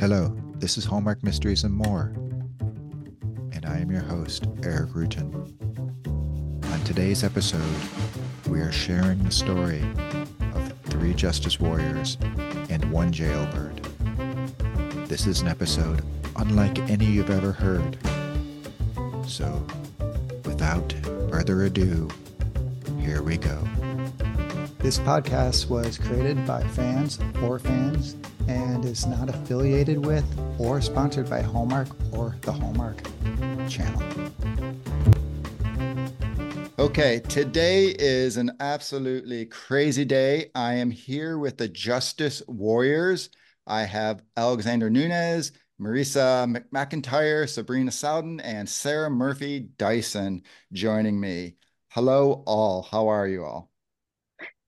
Hello, this is Hallmark Mysteries and More, and I am your host, Eric Rutan. On today's episode, we are sharing the story of three Justice Warriors and one jailbird. This is an episode unlike any you've ever heard. So, without further ado, here we go. This podcast was created by fans for fans and is not affiliated with or sponsored by Hallmark or the Hallmark channel. Okay, today is an absolutely crazy day. I am here with the Justice Warriors. I have Alexander Nunez, Marisa McIntyre, Sabrina Sowden, and Sarah Murphy Dyson joining me. Hello, all. How are you all?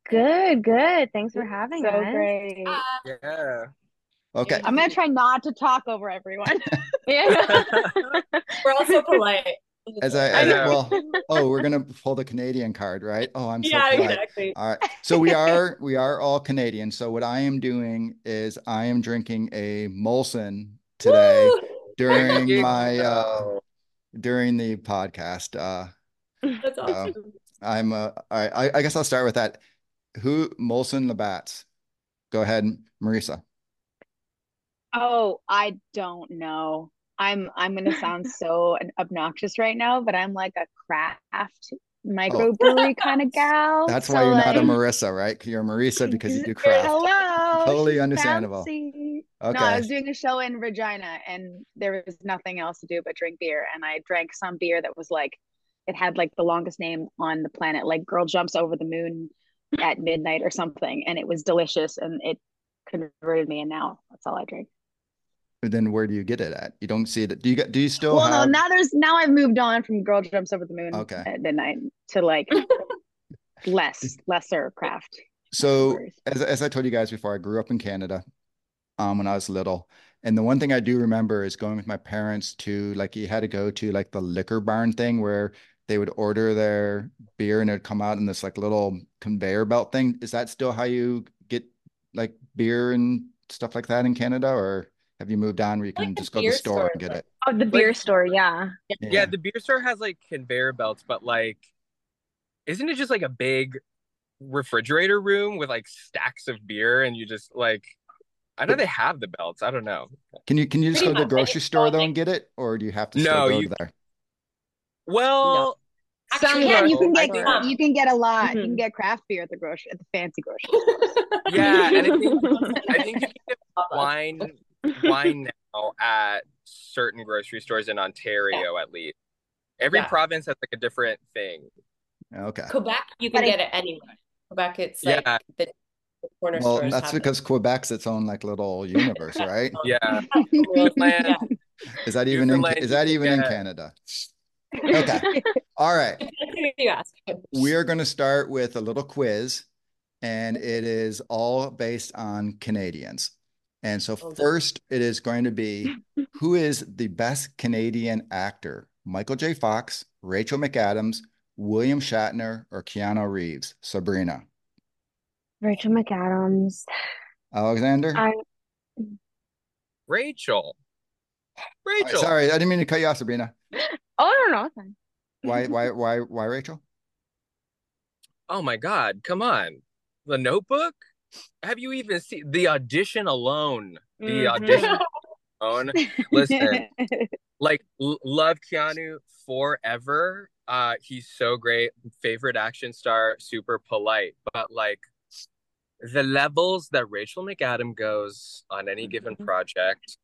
Good, good. Thanks for having me. so us. great. Yeah. Okay. I'm gonna try not to talk over everyone. Yeah. We're all so polite. As I, I as, know. well, oh, we're gonna pull the Canadian card, right? Oh, I'm so yeah, polite. exactly. All right. So we are we are all Canadian. So what I am doing is I am drinking a Molson today Woo! during my uh during the podcast. Uh That's awesome. I'm uh I I I guess I'll start with that. Who Molson Labatt's? Go ahead, Marisa. Oh, I don't know. I'm I'm gonna sound so obnoxious right now, but I'm like a craft oh. microbrewery kind of gal. That's So, why you're not a Marissa, right? You're a Marisa because you do craft. Hello. Totally understandable. fancy. Okay. No, I was doing a show in Regina and there was nothing else to do but drink beer. And I drank some beer that was like, it had like the longest name on the planet, like Girl Jumps Over the Moon at midnight or something. And it was delicious and it converted me. And now that's all I drink. but Then where do you get it at? You don't see it. Do you get do you still well, have no, now there's, now I've moved on from Girl Jumps Over the Moon Okay. at midnight to like less, lesser craft. So as as I told you guys before, I grew up in Canada um when I was little. And the one thing I do remember is going with my parents to like you had to go to like the liquor barn thing where they would order their beer and it would come out in this like little conveyor belt thing. Is that still how you get like beer and stuff like that in Canada, or have you moved on where you can the just go to the beer store and stores, get it? Oh, the beer store, yeah. Yeah, the beer store has like conveyor belts, but like, isn't it just like a big refrigerator room with like stacks of beer and you just like, I know they have the belts. I don't know. Can you can you just Pretty go to the grocery store though and get it, or do you have to No, still go you- there? Well, Actually, Yeah, you can get think- um, you can get a lot. You Mhm. can get craft beer at the grocery at the fancy grocery. store. yeah, and I think I think you can get wine wine now at certain grocery stores in Ontario at least. Every Yeah. province has like a different thing. Okay. Quebec, you can But I- get it anywhere. Quebec, it's like Yeah. the, the corner Well, stores that's have it. because Quebec's its own like little universe, right? Yeah. Newfoundland, Yeah. Is that even in is that you even in get- Canada? Okay. All right. You ask. We are going to start with a little quiz, and it is all based on Canadians. And so first, it is going to be who is the best Canadian actor? Michael J. Fox, Rachel McAdams, William Shatner, or Keanu Reeves? Sabrina. Rachel McAdams. Alexander? I Rachel. Rachel. right, Sorry, I didn't mean to cut you off, Sabrina. oh no, no, it's fine. Why, why, why, why, Rachel? Oh my God, come on. The Notebook? Have you even seen the audition alone? The Mhm. audition alone. Listen, like l- love Keanu forever. Uh, he's so great. Favorite action star, super polite, but like the levels that Rachel McAdam goes on any given Mhm. project.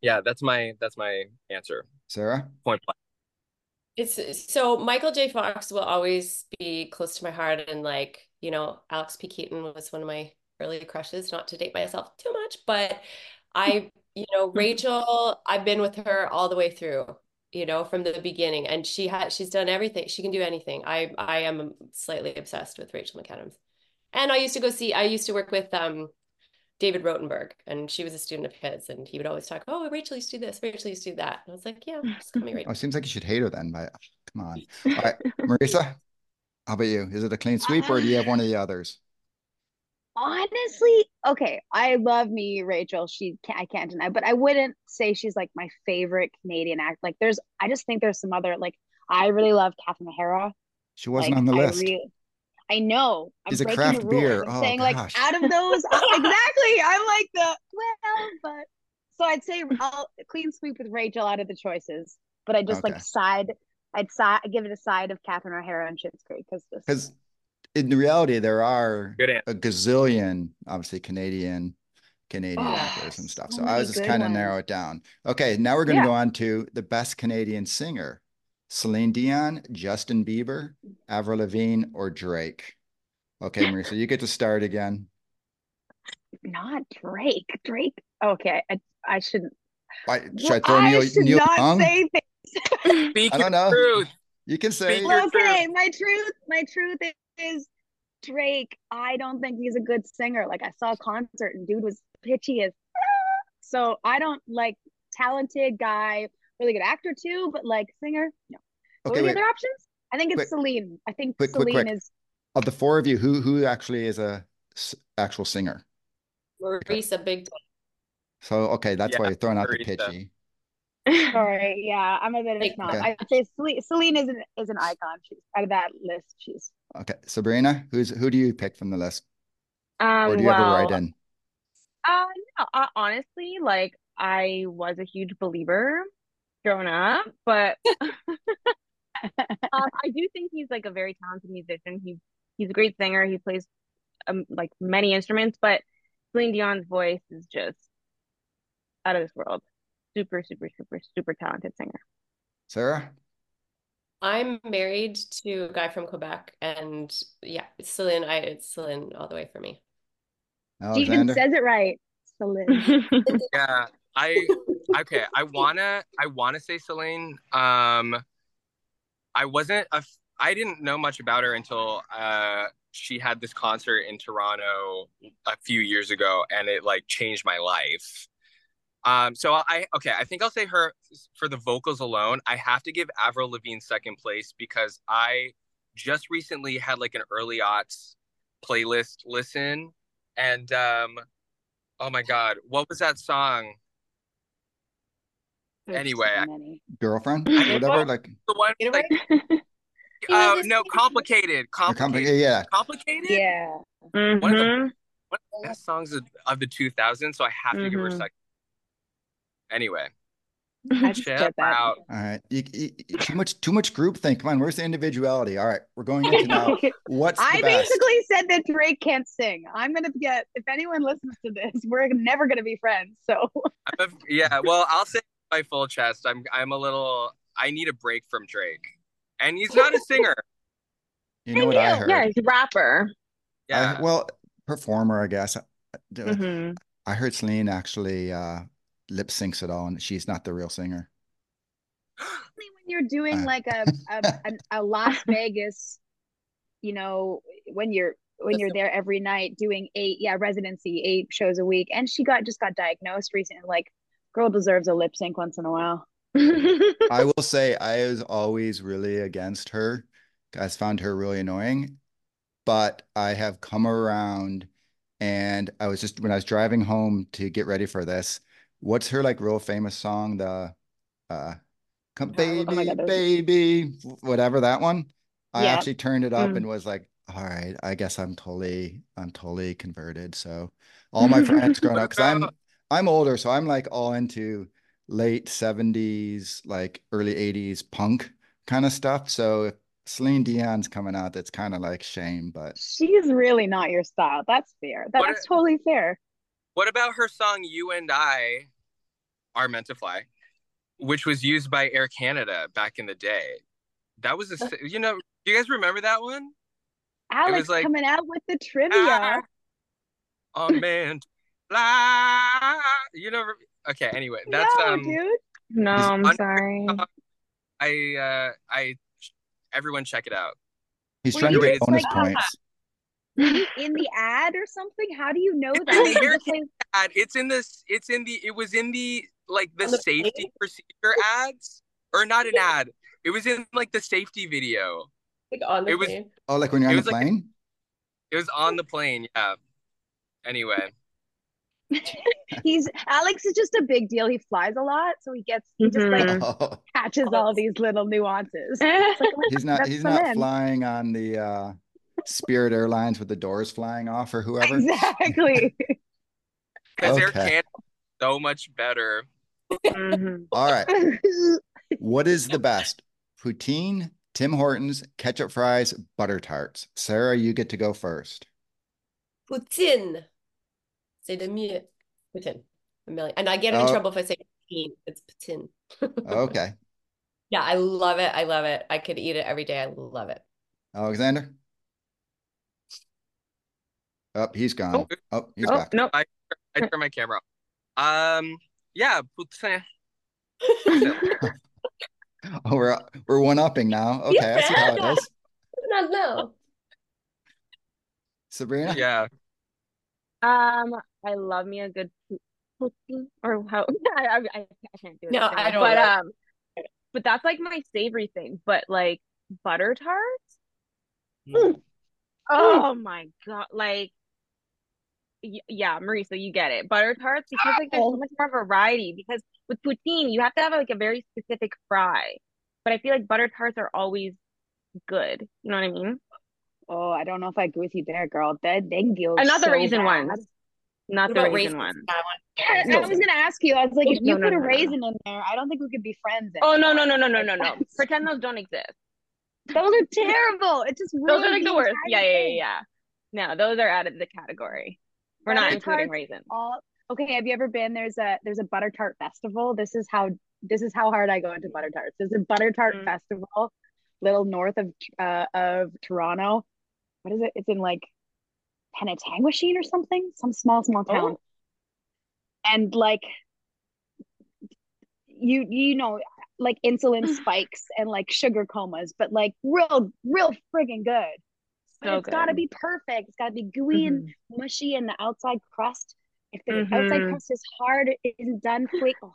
Yeah, that's my that's my answer. Sarah? Point blank. It's so Michael J. Fox will always be close to my heart, and like you know, Alex P. Keaton was one of my early crushes. Not to date myself too much, but I, you know, Rachel, I've been with her all the way through. You know, from the beginning, and she had she's done everything. She can do anything. I I am slightly obsessed with Rachel McAdams, and I used to go see. I used to work with um David Rotenberg, and she was a student of his, and he would always talk, "Oh, Rachel used to do this. Rachel used to do that." And I was like, "Yeah, just call me Oh, it seems like you should hate her then, but ah, come on. All right, Marisa, how about you? Is it a clean sweep or do you have one of the others? Honestly, okay, I love me Rachel. She can't, I can't deny, but I wouldn't say she's like my favorite Canadian act. Like there's, I just think there's some other like I really love Catherine O'Hara. She wasn't Like, on the I list. really- I know. I'm She's a breaking craft the rules. beer. I'm Oh, saying like out of those, exactly. I'm like the well, but so I'd say I'll clean sweep with Rachel out of the choices, but I just Okay. like side. I'd side give it a side of Catherine O'Hara and Schitt's Creek because Because in reality, there are a gazillion, obviously Canadian, Canadian Oh, actors and stuff. so So I was just kind of narrow it down. Okay, now we're going to Yeah. go on to the best Canadian singer: Celine Dion, Justin Bieber, Avril Lavigne, or Drake. Okay, Marisa, you get to start again. not Drake. Drake. Okay, I I shouldn't. Why, should Well, I throw I Neil, should Neil not Young? say things. Speak I don't your know. truth. You can say Speak your okay, my truth, my truth is Drake. I don't think he's a good singer. Like I saw a concert and dude was pitchy as so I don't like talented guy, really good actor too, but like singer, no. What Okay, were the other options? I think it's Quick. Celine. I think Quick, quick, Celine quick. is of the four of you, who who actually is a s- actual singer? Marisa Big So okay, that's Yeah, why you're throwing out the Marisa. pitchy. sorry. Yeah, I'm a bit of a snob. Okay. I'd say Celine, Celine is an is an icon. She's out of that list. She's Okay, Sabrina, who's who do you pick from the list, Um, or do you have a well, write in? uh, no, uh, honestly, like I was a huge Belieber growing up, but um, I do think he's like a very talented musician. He's he's a great singer. He plays um, like many instruments, but Celine Dion's voice is just out of this world. Super, super, super, super talented singer. Sarah? I'm married to a guy from Quebec, and yeah, it's Celine. I it's Celine all the way for me. she even Alexander? says it right. Celine. Yeah, I okay. I wanna I wanna say Celine. Um, I wasn't a I didn't know much about her until uh she had this concert in Toronto a few years ago, and it like changed my life. Um, so I okay. I think I'll say her for the vocals alone. I have to give Avril Lavigne second place because I just recently had like an early aughts playlist listen, and um, oh my god, what was that song? There's Anyway, so I- many. girlfagirlfriend, whatever. well, like The one You know like what? Uh, no complicated, complicated, complicated. Yeah, complicated. Yeah. One of the Mhm. one of the best songs of, of the 2000s. So I have to give her a Mhm. second. Anyway, I just chill get that. out. all right. You, you, you- too much, too much group think. Come on, where's the individuality? All right, we're going into now. What's the I best? basically said that Drake can't sing. I'm gonna get if anyone listens to this, we're never gonna be friends. So I'm a, yeah, well, I'll say my full chest. I'm I'm a little. I need a break from Drake, and he's not a singer. You know what I heard? Yeah, he's a rapper. Yeah, I, well, performer, I guess. Mhm. I heard Celine actually uh, lip syncs it all, and she's not the real singer. only when you're doing Uh. like a a, a a Las Vegas, you know, when you're when you're there every night doing eight yeah residency eight shows a week, and she got just got diagnosed recently. Like, girl deserves a lip sync once in a while. I will say I was always really against her. Guys found her really annoying, but I have come around and I was just when I was driving home to get ready for this, what's her like real famous song? The uh come Oh, oh baby, God, those- baby, whatever that one. I Yeah. actually turned it up Mm. and was like, all right, I guess I'm totally I'm totally converted. So all my friends growing up, because I'm I'm older, so I'm like all into late 70s, like early 80s punk kind of stuff. So if Celine Dion's coming out, that's kind of like shame, but She's really not your style. That's fair. What That's a- totally fair. What about her song "You and I Are Meant to Fly," which was used by Air Canada back in the day? That was a s- you know. Do you guys remember that one? Alex like- coming out with the trivia. Ah, a man to fly. You know. Okay. Anyway, that's no, um. dude. No, I'm un- sorry. I uh I everyone check it out. he's Were trying to get bonus like- points. In the ad or something? How do you know that? in the You're Air just like- Ad, it's in this it's in the it was in the like the the safety plane? procedure ads or not an ad. It was in like the safety video. Like on the It was- plane. Oh, like when you're on was the like- plane? It was on the plane, yeah. Anyway, He's Alex is just a big deal. He flies a lot, so he gets he just like Mhm. Oh, catches all these little nuances. Like, oh, he's not he's not men. flying on the uh Spirit Airlines with the doors flying off or whoever. Exactly. Because Air Okay. Canada is so much better. Mhm. All right. What is the best? Poutine, Tim Hortons, ketchup fries, butter tarts. Sarah, you get to go first. Poutine. C'est le mieux. Poutine. A million. And I get in Oh. trouble if I say poutine. It's poutine. Okay. Yeah, I love it. I love it. I could eat it every day. I love it. Alexander? Oh, he's gone. Oh, he's Oh, back. nope. I turn my camera off. Um, yeah, poutine. Oh, we're we're one upping now. Okay, I see how it is. No, no. Sabrina? Yeah. Um, I love me a good pu- poutine or how I, I I I can't do it. No, right I don't But know. um, but that's like my savory thing. But like butter tarts, Mm. oh my God! Like, y- yeah, Marisa, you get it. Butter tarts because like there's so much more variety. Because with poutine, you have to have like a very specific fry. But I feel like butter tarts are always good. You know what I mean? Oh, I don't know if I agree with you there, girl. They they go And not the so raisin bad. ones, not What the raisin raisins? That one. Yeah, I was gonna ask you. I was like, if you no, put a no, no, no. raisin in there, I don't think we could be friends. Oh no no no no no no no! Like, Pretend those don't exist. Those are terrible. It just Those are like the the worst. Yeah, yeah, yeah, thing. yeah. No, those are out of the category. We're not including raisins. all okay have you ever been there's a there's a butter tart festival this is how this is how hard i go into butter tarts there's a butter tart Mm. festival little north of uh of toronto what is it it's in like Penetanguishene or something some small small town Oh. and like you you know like insulin spikes and like sugar comas but like real real friggin good but So it's got to be perfect it's got to be gooey and Mhm. mushy and the outside crust. If the outside Mhm. crust is hard, it isn't done quick. Oh,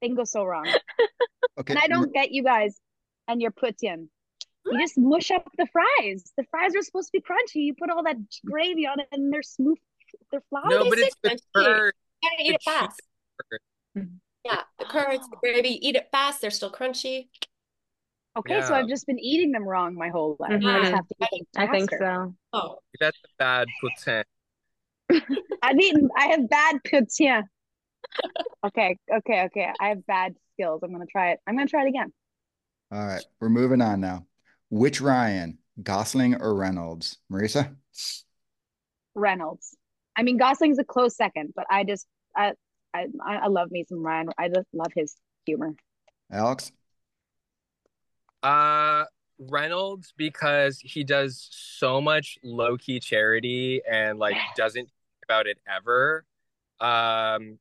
they can go so wrong. Okay. And I don't get you guys and your poutine. You just mush up the fries. The fries are supposed to be crunchy. You put all that gravy on it, and they're smooth. They're flour. No, but it's the crunchy. curd. You gotta eat it fast. Yeah, the curds, the gravy, eat it fast. They're still crunchy. Okay, so I've just been eating them wrong my whole life. I mm-hmm. just have to eat them I think so. Oh, That's a bad poutine. I've eaten. I have bad poutine. Okay, okay, okay. I have bad skills. I'm gonna try it. I'm gonna try it again. All right, we're moving on now. Which Ryan, Gosling or Reynolds? Marisa? Reynolds. I mean, Gosling's a close second, but I just I I I love me some Ryan. I just love his humor. Alex? Uh, Reynolds because he does so much low key charity and like Yes. doesn't think about it ever. Um,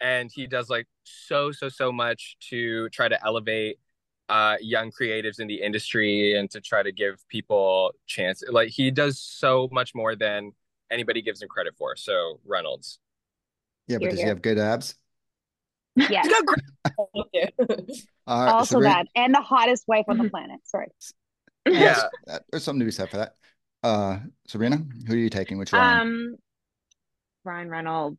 and he does like so so so much to try to elevate uh young creatives in the industry and to try to give people chance. Like he does so much more than anybody gives him credit for. So Reynolds. Yeah, but Here, does he here. have good abs? Yes, okay. All right, also Sabrina- that, and the hottest wife on the planet. Sorry. Yeah. there's something to be said for that. Uh, Sabrina, who are you taking? Which Ryan? Um, Ryan Reynolds.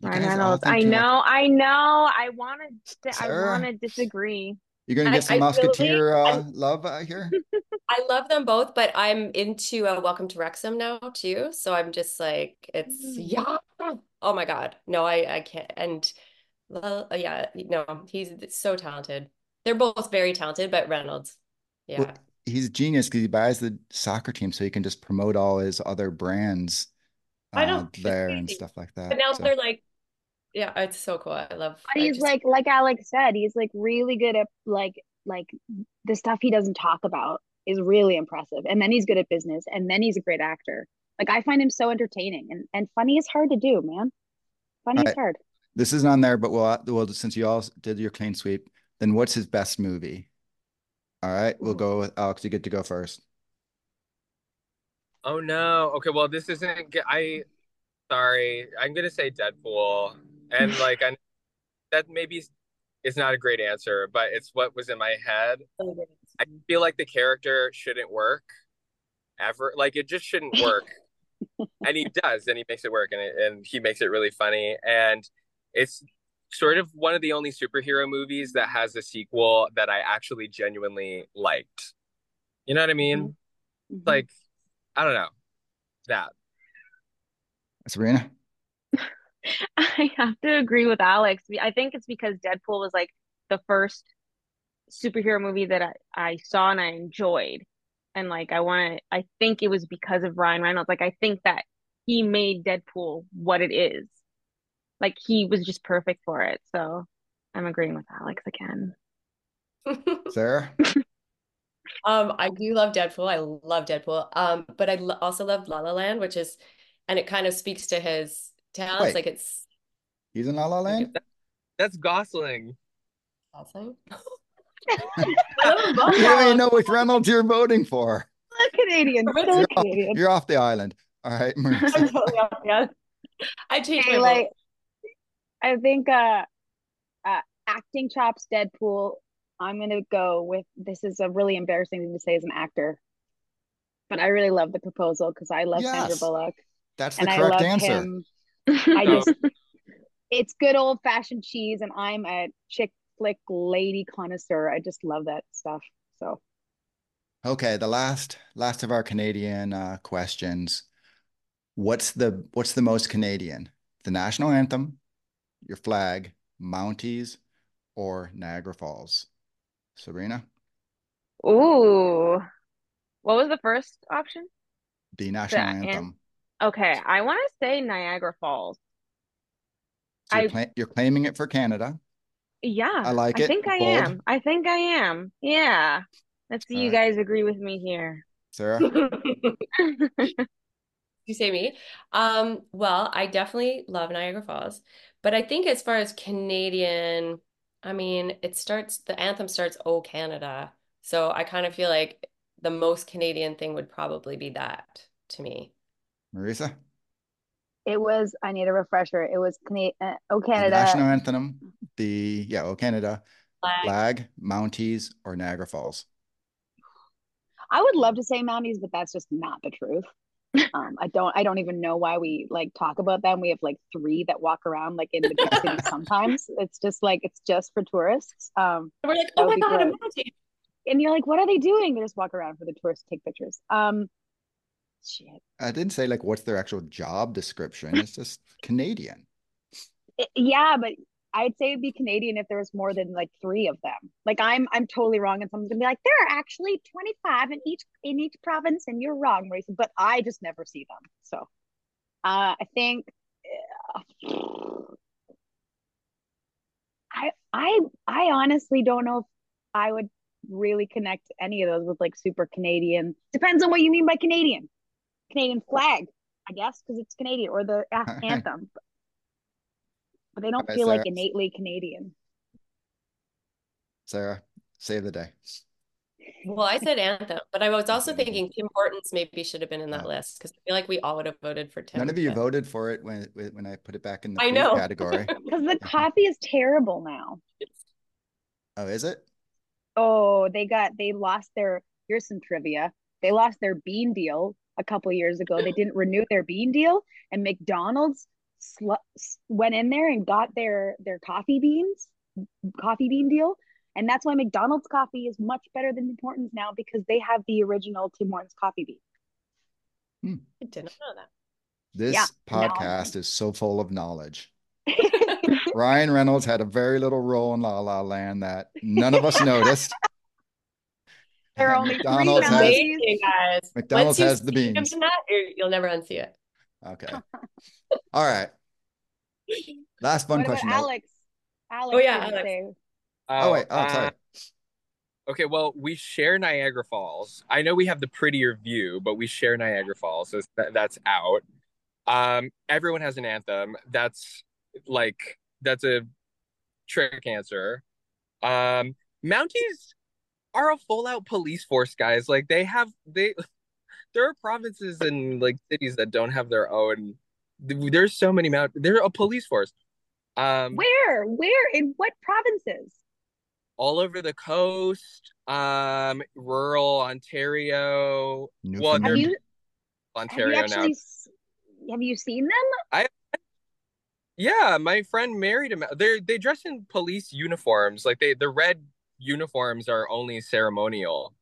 You Ryan Reynolds. I too much. know, I know. I wanted. to. I want to disagree. You're gonna I- get some I Musketeer really- uh, love uh, here? I love them both, but I'm into uh, Welcome to Wrexham now too. So I'm just like, it's Mm. yeah. Oh my God. No, I I can't. And well, yeah, no, he's so talented. They're both very talented, but Reynolds, yeah. Well, he's genius because he buys the soccer team so he can just promote all his other brands I know, uh, there and stuff like that. But now So- they're like, yeah, it's so cool. I love. But I he's just- like, like Alex said, he's like really good at like like the stuff he doesn't talk about is really impressive. And then he's good at business, and then he's a great actor. Like I find him so entertaining and and funny is hard to do, man. Funny is hard. This isn't on there, but well, well, since you all did your clean sweep, then what's his best movie? All right, we'll go with Alex. You get to go first. Oh no. Okay, well this isn't i sorry. I'm gonna say Deadpool. And like I that maybe is not a great answer, but it's what was in my head. I feel like the character shouldn't work ever. Like it just shouldn't work. and he does, and he makes it work, and it, and he makes it really funny, and it's sort of one of the only superhero movies that has a sequel that I actually genuinely liked. You know what I mean? Mhm. Like, I don't know that. Sabrina? I have to agree with Alex. I think it's because Deadpool was like the first superhero movie that I, I saw and I enjoyed. And like I want to I think it was because of Ryan Reynolds. Like I think that he made Deadpool what it is. Like he was just perfect for it. So I'm agreeing with Alex again. Sarah? Um, I do love Deadpool. I love Deadpool. Um, but I lo also love La La Land, which is, and it kind of speaks to his talents. Wait. Like it's He's in La La Land? That's Gosling. awesome. I love them both. You don't even know which Reynolds you're voting for. Canadian. You're Still You're off, Canadian. you're off the island. All right, I'm totally off, yeah. I changed Okay, my like. I think uh uh acting chops Deadpool. I'm gonna go with this is a really embarrassing thing to say as an actor. But I really love the proposal because I love Sandra Bullock That's the correct answer. him. I just it's good old fashioned cheese and I'm a chick flick lady connoisseur. I just love that stuff. So Okay, the last last of our Canadian uh, questions. What's the what's the most Canadian? The national anthem, your flag, Mounties, or Niagara Falls? Sabrina, Ooh. What was the first option? the national an- anthem. Okay, I want to say Niagara Falls. So you're, I- cla- you're claiming it for Canada. Yeah, I like it. I it. think I Bold. am. I think I am. Yeah. Let's see you Alright. guys agree with me here. Sarah, You say me? Um, well, I definitely love Niagara Falls, but I think as far as Canadian, I mean, it starts, the anthem starts Oh Canada. So I kind of feel like the most Canadian thing would probably be that to me. Marisa, it was I need a refresher. It was Canada uh, Oh the Canada. national anthem, the yeah, oh Canada, Flag. flag, Mounties, or Niagara Falls. I would love to say Mounties, but that's just not the truth. Um, I don't I don't even know why we like talk about them. We have like three that walk around like in the big cities sometimes. It's just like it's just for tourists. Um, We're like, oh my God, a mountain. and you're like, what are they doing? They just walk around for the tourists to take pictures. Um, shit. I didn't say like what's their actual job description. It's just Canadian. It- yeah, but I'd say it'd be Canadian if there was more than like three of them. Like I'm I'm totally wrong, and someone's gonna be like, there are actually 25 in each in each province, and you're wrong, Marisa. But I just never see them. So uh I think uh, I I I honestly don't know if I would really connect any of those with like super Canadian. Depends on what you mean by Canadian. Canadian flag, I guess, because it's Canadian or the anthem. But they don't Alright, feel like innately Canadian. Sarah, save the day. Well, I said anthem, but I was also thinking Tim Hortons maybe should have been in that Oh. list because I feel like we all would have voted for Tim. None of you but- voted for it when when I put it back in the I know. category. Because the coffee is terrible now. Oh, is it? Oh, they got they lost their here's some trivia. They lost their bean deal a couple years ago. They didn't renew their bean deal, and McDonald's sl- went in there and got their their coffee beans, coffee bean deal, and that's why McDonald's coffee is much better than Tim Hortons now because they have the original Tim Hortons coffee bean. Hmm. I didn't know that. This Yeah, no. podcast is so full of knowledge. Ryan Reynolds had a very little role in La La Land that none of us noticed. There are And only three McDonald's has Amazing, guys. McDonald's has the see beans. in that, you're- you'll never unsee it. Okay. All right. Last fun what question. though. Alex? Alex, Oh, yeah, Alex. say- Oh wait. Oh, uh, sorry. Okay, well, we share Niagara Falls. I know we have the prettier view, but we share Niagara Falls, so that, that's out. Um, everyone has an anthem. That's like that's a trick answer. Um, Mounties are a full-out police force, guys. Like they have they there are provinces and like cities that don't have their own. There's so many mount. They're a police force. Um, Where? Where? In what provinces? all over the coast, um, rural Ontario. Well, Have you have you Ontario now. actually have you seen them? I yeah, my friend married him. They they dress in police uniforms. Like they the red uniforms are only ceremonial.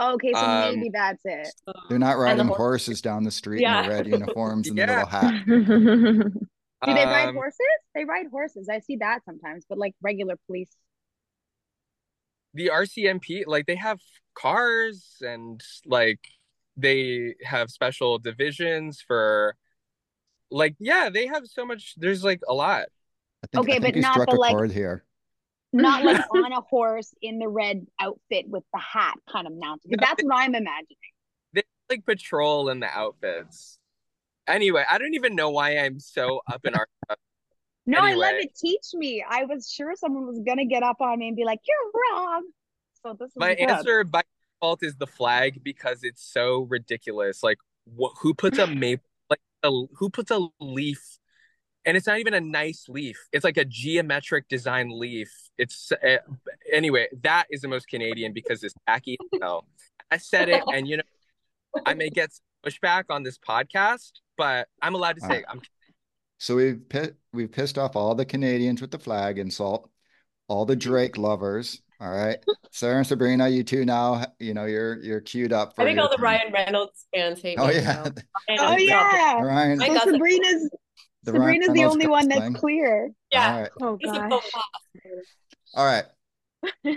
Okay, so Um, maybe that's it. They're not And the riding horse- horses down the street in Yeah. their red uniforms and the Yeah. little hat. Do they ride Um, horses? They ride horses. I see that sometimes, but like regular police. the RCMP, like they have cars and like they have special divisions for like yeah, they have so much there's like a lot. I think, Okay, I think but not struck the, a like- chord here. Not like on a horse in the red outfit with the hat kind of mounted. That's what I'm imagining. They like patrol in the outfits. Anyway, I don't even know why I'm so up in our No, I love it. Teach me. I was sure someone was gonna get up on me and be like, "You're wrong." So this is My good. answer by default is the flag because it's so ridiculous. Like, wh- who puts a maple? Like, a, who puts a leaf? And it's not even a nice leaf. It's like a geometric design leaf. It's uh, anyway. That is the most Canadian because it's tacky. No, I said it, and you know, I may get some pushback on this podcast, but I'm allowed to say I'm. So we've pi- we've pissed off all the Canadians with the flag insult, all the Drake lovers. All right, Sarah and Sabrina, you two now, you know you're you're queued up for I think all the turn. Ryan Reynolds fans hate Oh me. yeah, so- Oh yeah. Ryan, My So God, the- Sabrina's the Ryan Sabrina's the only one that's thing. clear. Yeah. All right, Oh gosh. all right.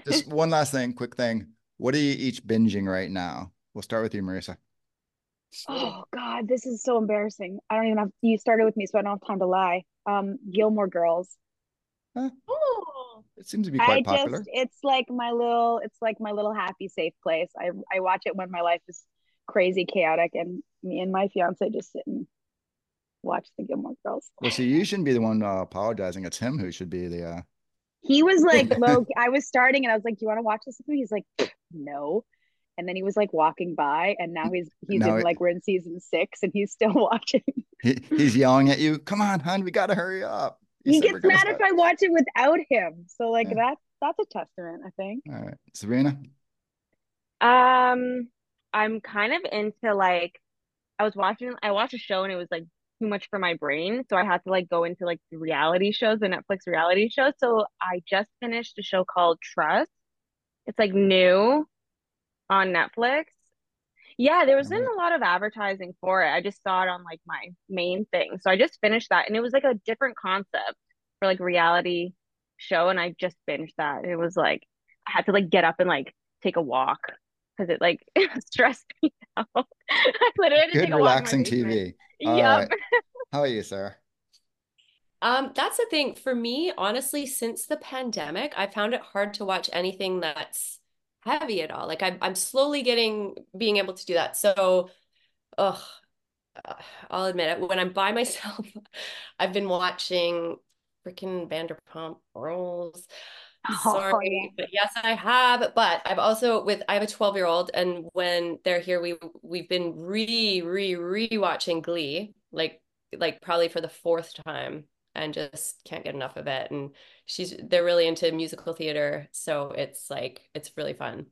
Just one last thing, quick thing. What are you each binging right now? We'll start with you, Marisa. Oh God, this is so embarrassing. I don't even have you started with me, so I don't have time to lie. Um, Gilmore Girls. Oh. It seems to be I quite just popular. it's like my little it's like my little happy safe place. I I watch it when my life is crazy chaotic and me and my fiance just sit and watch the Gilmore Girls. Well, see, you shouldn't be the one uh, apologizing. It's him who should be the. Uh... He was like, low. I was starting and I was like, Do you want to watch this with me? He's like, No. And then he was like walking by and now he's he's Now in it- like we're in season six and he's still watching. He, he's yelling at you. Come on, hon, we gotta hurry up. You He gets gonna mad if. I watch it without him. So like Yeah. that that's a testament, I think. All right, Sabrina. Um, I'm kind of into like I was watching I watched a show and it was like too much for my brain, so I had to like go into like the reality shows, the Netflix reality shows. So I just finished a show called Trust. It's like new on Netflix. Yeah, there wasn't mm-hmm. a lot of advertising for it. I just saw it on like my main thing. So I just finished that and it was like a different concept for like reality show and I just binged that. It was like I had to like get up and like take a walk because it like stressed me out. I literally Good, take a walk in relaxing. TV. All Yep. right. How are you, Sarah? Um, that's the thing for me, honestly, since the pandemic, I found it hard to watch anything that's heavy at all. Like I'm I'm slowly getting being able to do that. So, ugh, uh, I'll admit it, when I'm by myself, I've been watching freaking Vanderpump Rules. Oh, Sorry, but yes, I have. But I've also with I have a 12 year old, and when they're here, we we've been re re re watching Glee, like like probably for the fourth time, and just can't get enough of it. And she's they're really into musical theater, so it's like it's really fun.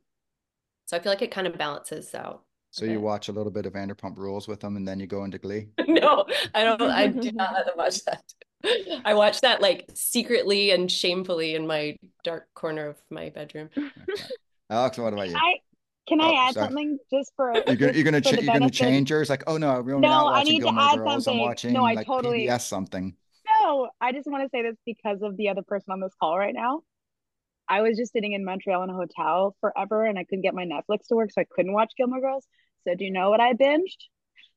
So I feel like it kind of balances out. So you watch a little bit of Vanderpump Rules with them, and then you go into Glee. No, I don't. I do not let them watch that. I watch that like secretly and shamefully in my dark corner of my bedroom. Okay. Alex, what about you? I can I Oh, add sorry. something just for You're gonna you're gonna for ch- the you're gonna benefit- change yours? Like, oh no, we're No, not I watching need to add Girls. I'm something. watching No, I like totally- yes something. No, I just want to say this because of the other person on this call right now. I was just sitting in Montreal in a hotel forever and I couldn't get my Netflix to work, so I couldn't watch Gilmore Girls. So do you know what I binged?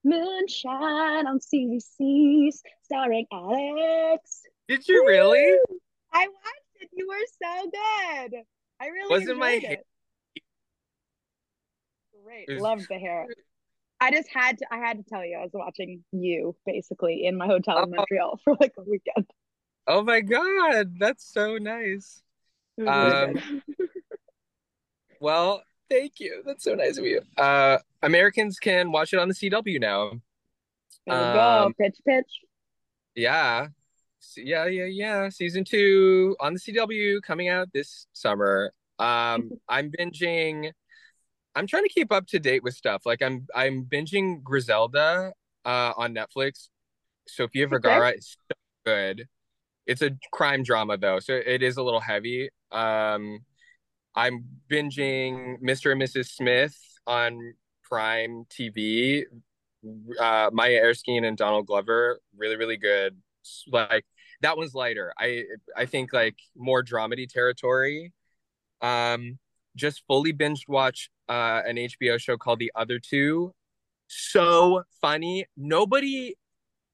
Moonshine on CBC, starring Alex. Did you really? I watched it. You were so good. I really Wasn't my hair- Great. Was- Loved the hair. I just had to I had to tell you I was watching you basically in my hotel in Oh. Montreal for like a weekend. Oh my God, that's so nice. It was really Um. Well, thank you. That's so nice of you. Uh, Americans can watch it on the CW now. There we go. um, Pitch pitch. Yeah. Yeah, yeah, yeah. Season two on the CW coming out this summer. Um, I'm binging. I'm trying to keep up to date with stuff. Like I'm I'm binging Griselda uh on Netflix. Sofia Vergara is so good. It's a crime drama though, so it is a little heavy. Um, I'm binging Mr. and Mrs. Smith on Prime TV. Uh, Maya Erskine and Donald Glover, really, really good. Like that one's lighter. I I think like more dramedy territory. Um, just fully binged watch uh, an HBO show called The Other Two. So funny. Nobody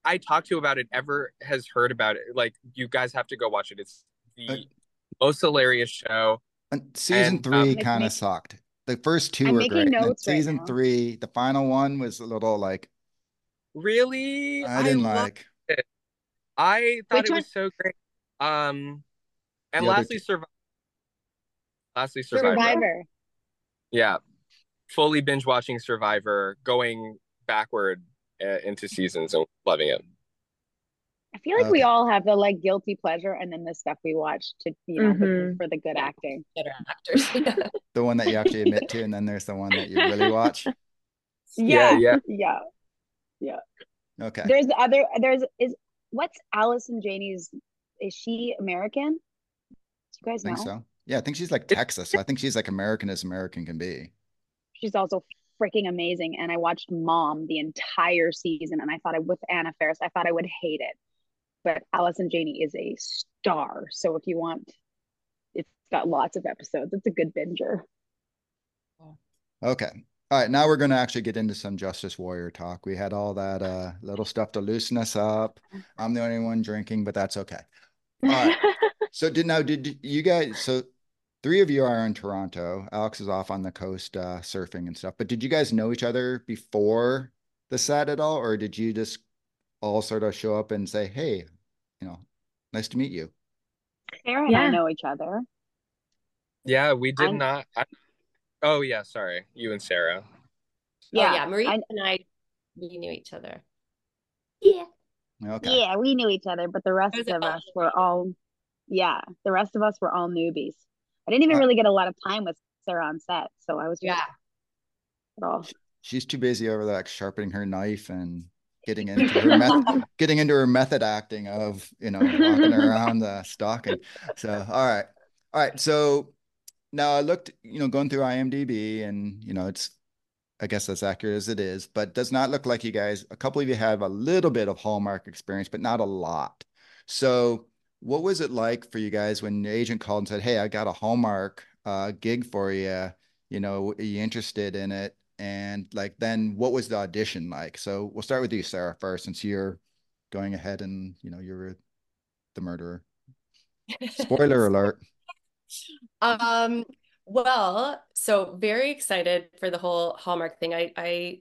I talked to about it ever has heard about it. Like you guys have to go watch it. It's the uh, most hilarious show. Season and, three um, kind of sucked. The first 2 I'm were great. season right three, the final one was a little like. Really, I didn't I like. It. I thought Which it was one? so great. Um, and the lastly, Survivor. Lastly, Survivor. Survivor. Yeah, fully binge watching Survivor, going backward uh, into seasons and loving it. I feel like okay. we all have the like guilty pleasure and then the stuff we watch to you know mm-hmm. for the good acting. Better actors. the one that you actually admit to, and then there's the one that you really watch. Yeah, yeah, yeah, yeah. Okay. There's the other. There's is what's Allison Janney's? Is she American? Do you guys I think know? so. Yeah, I think she's like Texas. So I think she's like American as American can be. She's also freaking amazing. And I watched Mom the entire season, and I thought I with Anna Faris, I thought I would hate it but Allison Janney is a star. So if you want, it's got lots of episodes. It's a good binger. Okay. All right. Now we're going to actually get into some Justice Warrior talk. We had all that uh, little stuff to loosen us up. I'm the only one drinking, but that's okay. All right. so did now did you guys? So three of you are in Toronto. Alex is off on the coast uh, surfing and stuff. But did you guys know each other before the set at all, or did you just all sort of show up and say, "Hey, you know, nice to meet you." Sarah and yeah. I know each other. Yeah, we did I'm... not. I... Oh yeah, sorry, you and Sarah. Yeah, oh, yeah, Marie I... and I, we knew each other. Yeah. Okay. Yeah, we knew each other, but the rest of us were all, yeah, the rest of us were all newbies. I didn't even uh, really get a lot of time with Sarah on set, so I was yeah. At all. She's too busy over there, like sharpening her knife and getting into her method, getting into her method acting of you know walking around the stocking. So all right, all right. So now I looked, you know, going through IMDb, and you know, it's I guess as accurate as it is, but does not look like you guys. A couple of you have a little bit of Hallmark experience, but not a lot. So what was it like for you guys when the agent called and said, "Hey, I got a Hallmark uh, gig for you. You know, are you interested in it?" And like then what was the audition like? So we'll start with you sarah first since you're going ahead and you know you're the murderer. Spoiler alert. Um well so very excited for the whole hallmark thing. I i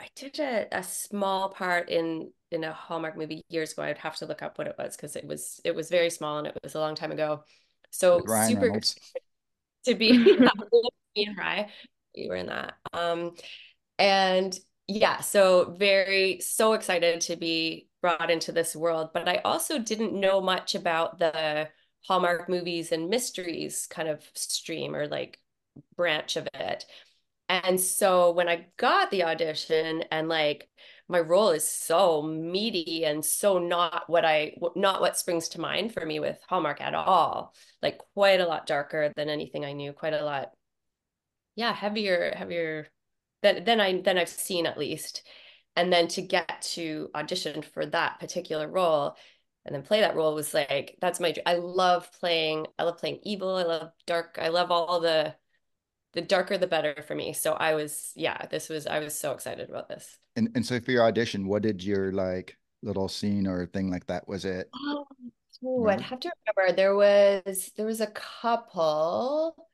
i did a, a small part in in a hallmark movie years ago. I'd have to look up what it was because it was it was very small and it was a long time ago. So super to be me and Rye you were in that. Um, and yeah, so very so excited to be brought into this world. But I also didn't know much about the Hallmark movies and mysteries kind of stream or like branch of it. And so when I got the audition and like my role is so meaty and so not what I not what springs to mind for me with Hallmark at all. Like quite a lot darker than anything I knew, quite a lot yeah heavier heavier than than I than I've seen at least. And then to get to audition for that particular role and then play that role was like that's my I love playing I love playing evil I love dark I love all the the darker the better for me. So I was yeah this was I was so excited about this. And and so for your audition what did your like little scene or thing like that was it? Oh, oh I'd have to remember there was there was a couple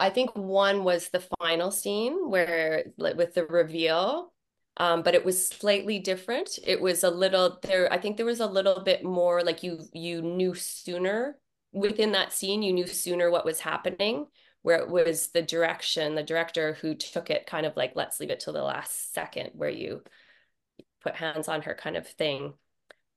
I think one was the final scene where with the reveal, um, but it was slightly different. It was a little there. I think there was a little bit more like you you knew sooner within that scene. You knew sooner what was happening. Where it was the direction, the director who took it kind of like let's leave it till the last second, where you put hands on her kind of thing.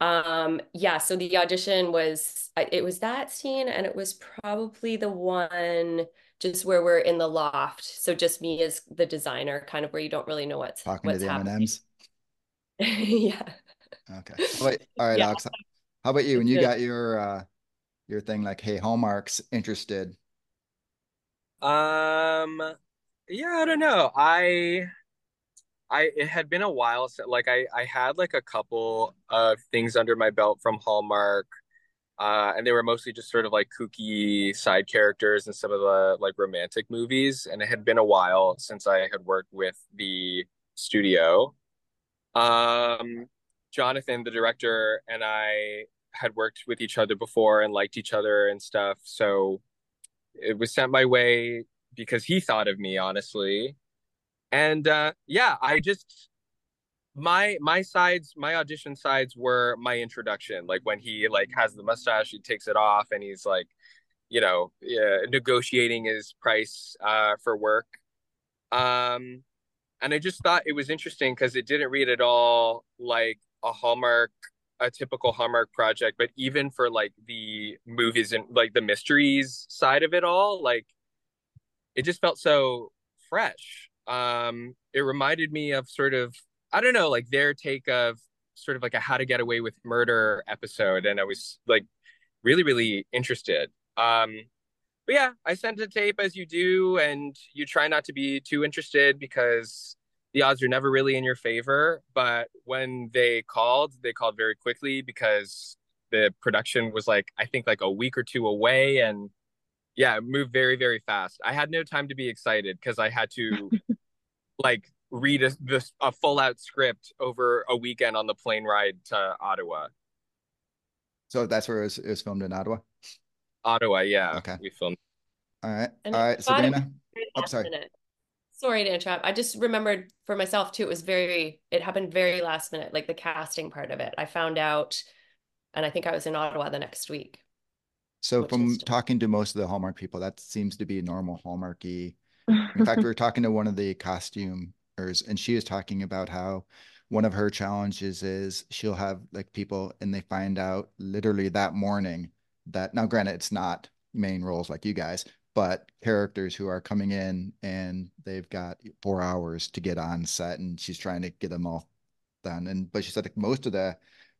Um, yeah. So the audition was it was that scene, and it was probably the one just where we're in the loft. So just me as the designer, kind of where you don't really know what's talking what's to the happening. M&Ms. yeah. Okay. All right, all right Yeah. Alex. How about you? When you got your uh your thing like, hey, Hallmark's interested. Um, yeah, I don't know. I I it had been a while since like I I had like a couple of things under my belt from Hallmark. Uh, and they were mostly just sort of like kooky side characters in some of the like romantic movies. And it had been a while since I had worked with the studio. Um, Jonathan, the director, and I had worked with each other before and liked each other and stuff. So it was sent my way because he thought of me, honestly. And uh, yeah, I just my my sides, my audition sides were my introduction. Like when he like has the mustache, he takes it off, and he's like, you know, yeah, negotiating his price uh, for work. Um, and I just thought it was interesting because it didn't read at all like a Hallmark, a typical Hallmark project, but even for like the movies and like the mysteries side of it all, like it just felt so fresh. Um, it reminded me of sort of, I don't know, like their take of sort of like a How to Get Away with Murder episode, and I was like really, really interested. Um, but yeah, I sent a tape as you do, and you try not to be too interested because the odds are never really in your favor. But when they called, they called very quickly because the production was like, I think like a week or two away. And yeah, it moved very, very fast. I had no time to be excited because I had to like read a, this, a full out script over a weekend on the plane ride to Ottawa. So that's where it was, it was filmed in Ottawa. Ottawa, yeah. Okay. We filmed. All right. And All I right, thought it was oh, Sabrina. I'm last sorry. minute. Sorry to interrupt. I just remembered for myself too, it was very, it happened very last minute, like the casting part of it. I found out, and I think I was in Ottawa the next week. So Which from is- talking to most of the Hallmark people, that seems to be normal Hallmarky. In fact, we were talking to one of the costumers, and she was talking about how one of her challenges is she'll have like people, and they find out literally that morning that now, granted, it's not main roles like you guys, but characters who are coming in and they've got four hours to get on set, and she's trying to get them all done. And but she said like most of the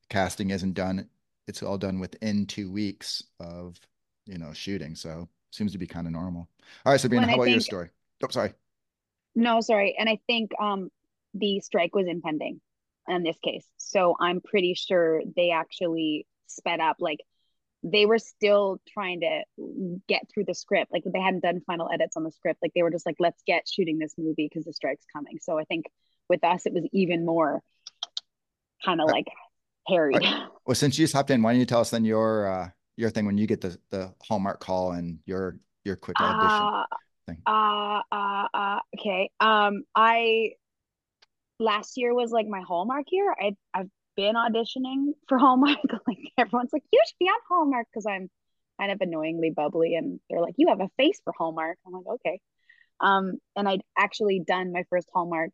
casting isn't done; it's all done within two weeks of you know shooting. So seems to be kind of normal. All right, Sabrina, When how I about your story? Oh, sorry. No, sorry. And I think um the strike was impending in this case. So I'm pretty sure they actually sped up. Like they were still trying to get through the script. Like they hadn't done final edits on the script. Like they were just like, let's get shooting this movie because the strike's coming. So I think with us it was even more kind of Right. like harried. Well, since you just hopped in, why don't you tell us then your uh your thing when you get the the Hallmark call and your your quick audition Uh, thing? uh, uh, uh, okay. Um, I last year was like my Hallmark year. I I've been auditioning for Hallmark. Like everyone's like, you should be on Hallmark because I'm kind of annoyingly bubbly, and they're like, you have a face for Hallmark. I'm like, okay. Um, and I'd actually done my first Hallmark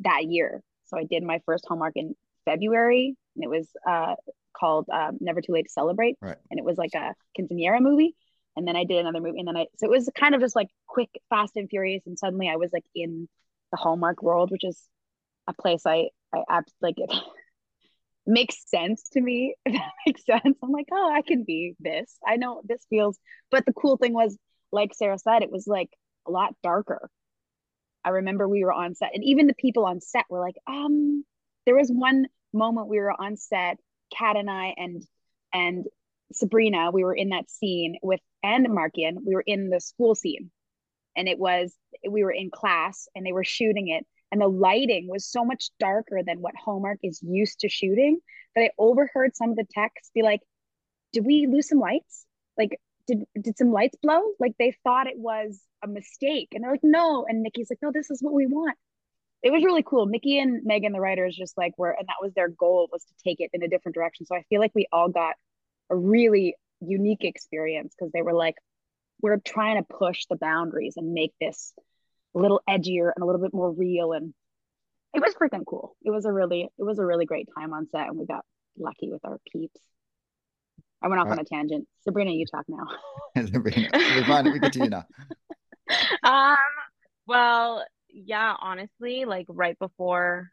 that year. So I did my first Hallmark in February, and it was uh called um, Never Too Late to Celebrate, Right. and it was like a quinceanera movie. And then I did another movie, and then I so it was kind of just like quick, fast and furious, and suddenly I was like in the Hallmark world, which is a place I I like it makes sense to me. If that makes sense, I'm like, oh, I can be this. I know this feels. But the cool thing was, like Sarah said, it was like a lot darker. I remember we were on set, and even the people on set were like, um, there was one moment we were on set, Kat and I and and Sabrina, we were in that scene with and Markian, we were in the school scene. And it was we were in class and they were shooting it. And the lighting was so much darker than what Hallmark is used to shooting that I overheard some of the techs be like, Did we lose some lights? Like, did did some lights blow? Like they thought it was a mistake. And they're like, no. And Nikki's like, no, this is what we want. It was really cool. Nikki and Megan, the writers, just like were, and that was their goal was to take it in a different direction. So I feel like we all got a really unique experience because they were like, we're trying to push the boundaries and make this a little edgier and a little bit more real. And it was freaking cool. It was a really, it was a really great time on set, and we got lucky with our peeps. I went off All on a tangent. Sabrina, you talk now. Sabrina, fine. We continue now. Um, well, yeah, honestly, like right before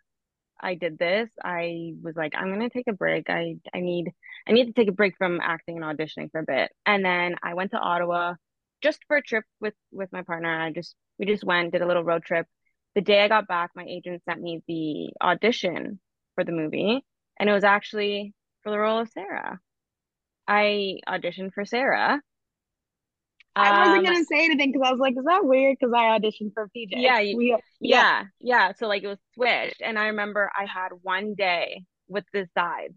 I did this, I was like, I'm gonna take a break. I I need I need to take a break from acting and auditioning for a bit. And then I went to Ottawa just for a trip with with my partner. I just we just went, did a little road trip. The day I got back, my agent sent me the audition for the movie, and it was actually for the role of Sarah. I auditioned for Sarah. I wasn't Um, gonna say anything because I was like, is that weird? Because I auditioned for PJ. Yeah, you- we, yeah, yeah. So like it was switched, and I remember I had one day with this side,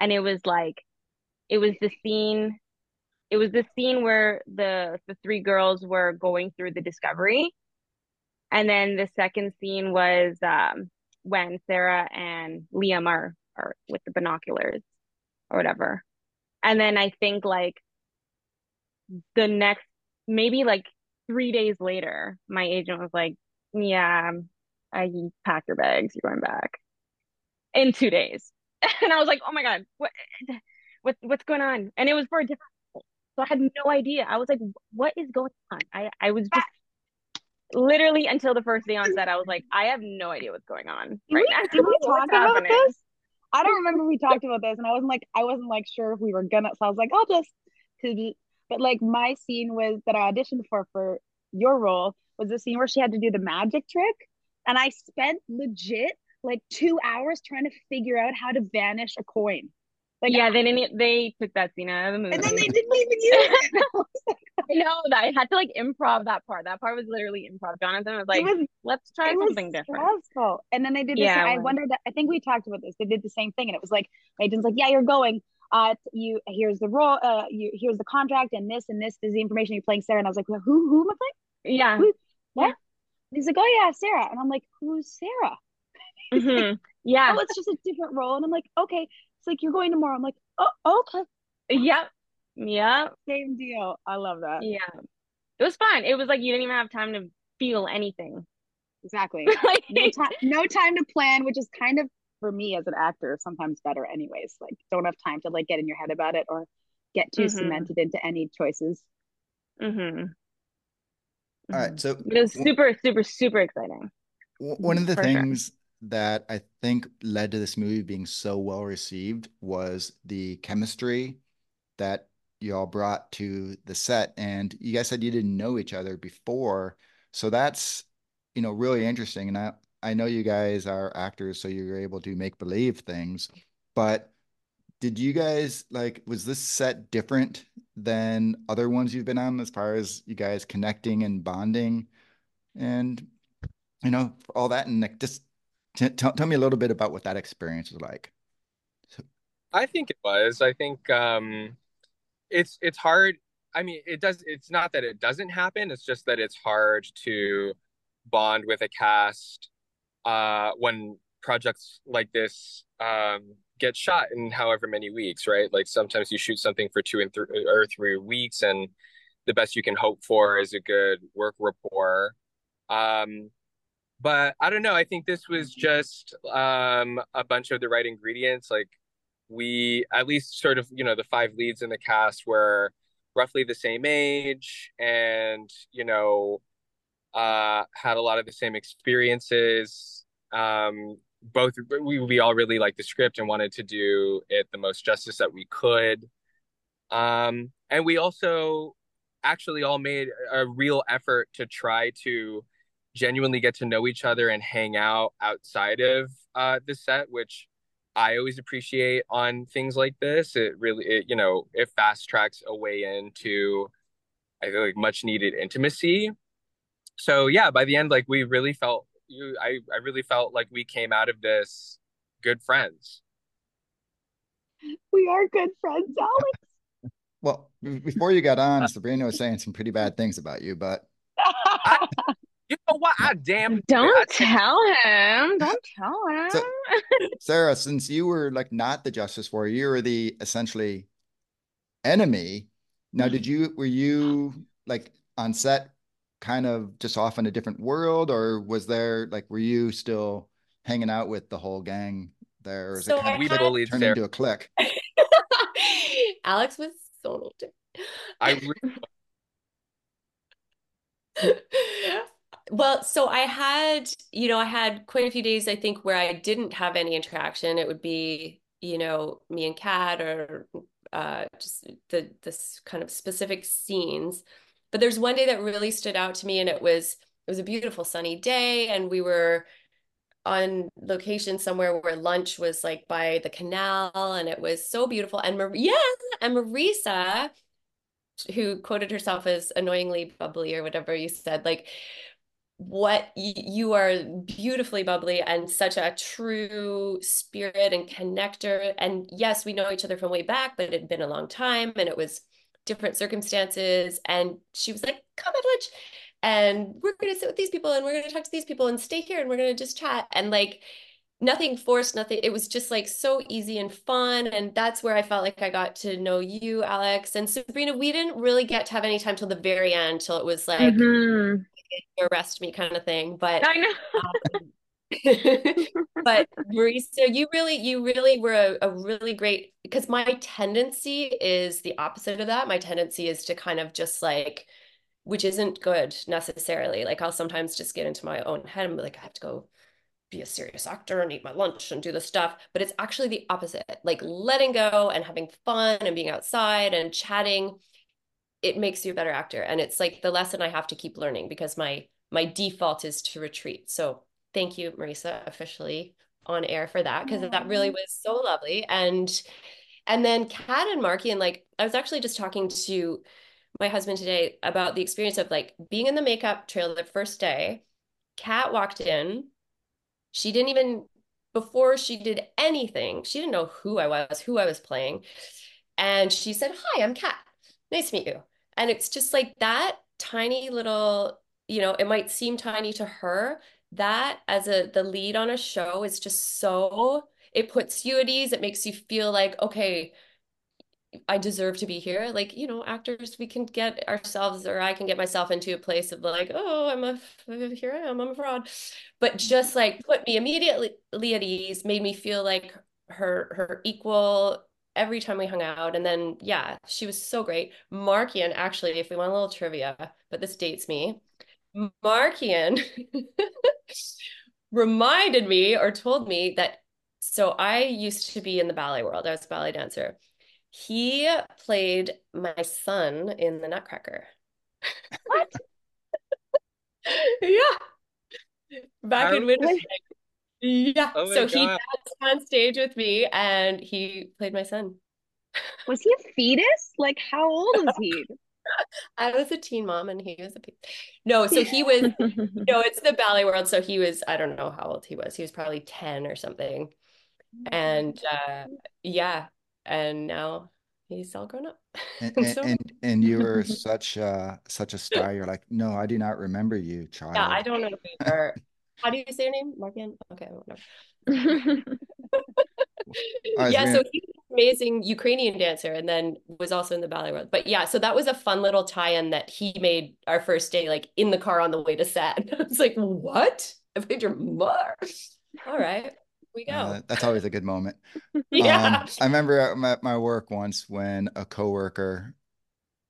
and it was like, it was the scene, it was the scene where the the three girls were going through the discovery, and then the second scene was um when Sarah and Liam are are with the binoculars or whatever, and then I think like the next maybe like three days later, my agent was like, "Yeah, um, I pack your bags. You're going back in two days." And I was like, "Oh my God, what, what, what's going on?" And it was for a different, so I had no idea. I was like, "What is going on?" I, I was just literally until the first day on set, I was like, "I have no idea what's going on Did right we, now." did we talk about happening? this? I don't remember we talked about this, and I wasn't like I wasn't like sure if we were gonna. So I was like, I'll just. But like my scene was that I auditioned for for your role was the scene where she had to do the magic trick, and I spent legit like two hours trying to figure out how to vanish a coin. Like yeah, they didn't. They took that scene out of the movie. and then they didn't even use it. I know that I had to like improv that part. That part was literally improv. Jonathan was like, was "Let's try something different." stressful. And then they did. Yeah, it I wondered. I think we talked about this. They did the same thing, and it was like agent's like, "Yeah, you're going. Uh, you here's the role. Uh, you here's the contract, and this and this is the information you're playing Sarah." And I was like, well, "Who who am I playing?" Yeah. Who- What? Yeah. He's like, "Oh yeah, Sarah." And I'm like, "Who's Sarah?" Mhm. Yeah. Oh, it's just a different role. And I'm like, "Okay." It's like you're going tomorrow. I'm like, "Oh, okay." Yep. Yep. Same deal. I love that. Yeah. It was fun. It was like you didn't even have time to feel anything. Exactly. Like, No time. No time to plan, which is kind of for me as an actor sometimes better. Anyways, like don't have time to like get in your head about it or get too Mhm. cemented into any choices. mm-hmm. All right. So It was super, super, super exciting. one of the For sure. things that I think led to this movie being so well received was the chemistry that you all brought to the set. And you guys said you didn't know each other before. So that's, you know, really interesting. And I, I know you guys are actors, so you're able to make believe things. But did you guys like, was this set different than other ones you've been on as far as you guys connecting and bonding and, you know, all that? And like, just t tell, tell me a little bit about what that experience was like. I think it was. I think um it's it's hard. I mean, it does it's not that it doesn't happen, it's just that it's hard to bond with a cast uh when projects like this um get shot in however many weeks, right? Like sometimes you shoot something for two and three or three weeks and the best you can hope for is a good work rapport. Um but I don't know, I think this was just um a bunch of the right ingredients like we at least sort of you know the five leads in the cast were roughly the same age and you know uh had a lot of the same experiences um both we, we all really liked the script and wanted to do it the most justice that we could um and we also actually all made a real effort to try to genuinely get to know each other and hang out outside of uh the set which I always appreciate on things like this. It really, it, you know, it fast tracks a way into, I feel like much needed intimacy. So yeah, by the end, like we really felt you, I, I really felt like we came out of this good friends. We are good friends, Alex. Well, before you got on, uh, Sabrina was saying some pretty bad things about you, but You know what? I damn Don't take- tell him. Don't tell him. So- Sarah, since you were like not the Justice Warrior, you were the essentially enemy. Now, did mm-hmm. you were you like on set kind of just off in a different world, or was there like were you still hanging out with the whole gang there? Or is So it kind I of we had- turned into a clique? Alex was so mean to I me. re- well, so I had, you know, I had quite a few days, I think, where I didn't have any interaction. It would be, you know, me and Kat or uh, just the this kind of specific scenes. But there's one day that really stood out to me, and it was it was a beautiful sunny day, and we were on location somewhere where lunch was like by the canal, and it was so beautiful. And Mar- yeah, and Marisa, who quoted herself as annoyingly bubbly or whatever you said, like what you are beautifully bubbly and such a true spirit and connector. And yes, we know each other from way back, but it had been a long time and it was different circumstances. And she was like, come at lunch. And we're going to sit with these people and we're going to talk to these people and stay here and we're going to just chat. And like, nothing forced, nothing. It was just like so easy and fun. And that's where I felt like I got to know you, Alex. And Sabrina, we didn't really get to have any time till the very end, till it was like, mm-hmm arrest me kind of thing. But I know. um, but Marisa, you really, you really were a, a really great because my tendency is the opposite of that. My tendency is to kind of just like, which isn't good necessarily. Like I'll sometimes just get into my own head and be like, I have to go be a serious actor and eat my lunch and do the stuff. But it's actually the opposite. Like letting go and having fun and being outside and chatting it makes you a better actor and it's like the lesson i have to keep learning because my my default is to retreat so thank you marisa officially on air for that because that really mm-hmm. was so lovely. And and then kat and marky and like i was actually just talking to my husband today about the experience of like being in the makeup trailer the first day. Kat walked in. She didn't even before she did anything she didn't know who i was who i was playing. And she said hi i'm kat. Nice to meet you. And it's just like that tiny little, you know, it might seem tiny to her. That as a the lead on a show is just so it puts you at ease. It makes you feel like, okay, I deserve to be here. Like, you know, actors, we can get ourselves, or I can get myself into a place of like, oh, I'm a, here I am, I'm a fraud. But just like put me immediately at ease, made me feel like her, her equal every time we hung out. And then, yeah, she was so great. Markian, actually, if we want a little trivia, but this dates me, Markian reminded me or told me that. So I used to be in the ballet world. I was a ballet dancer. He played my son in the Nutcracker. What? yeah. Back How in Winnipeg. Yeah. Oh so God. he danced on stage with me and he played my son. Was he a fetus? Like how old is he? I was a teen mom and he was a no, so he was no, it's the ballet world. So he was, I don't know how old he was. He was probably 10 or something. And uh yeah. And now he's all grown up. And and, so... and, and you were such uh such a star. You're like, no, I do not remember you, child. Yeah, I don't know who you are. How do you say your name? Morgan? Okay, whatever. Yeah, so he's an amazing Ukrainian dancer and then was also in the ballet world. But yeah, so that was a fun little tie-in that he made our first day, like in the car on the way to set. I was like, what? I played your mother. All right. We go. Uh, that's always a good moment. yeah. Um, I remember at my work once when a coworker,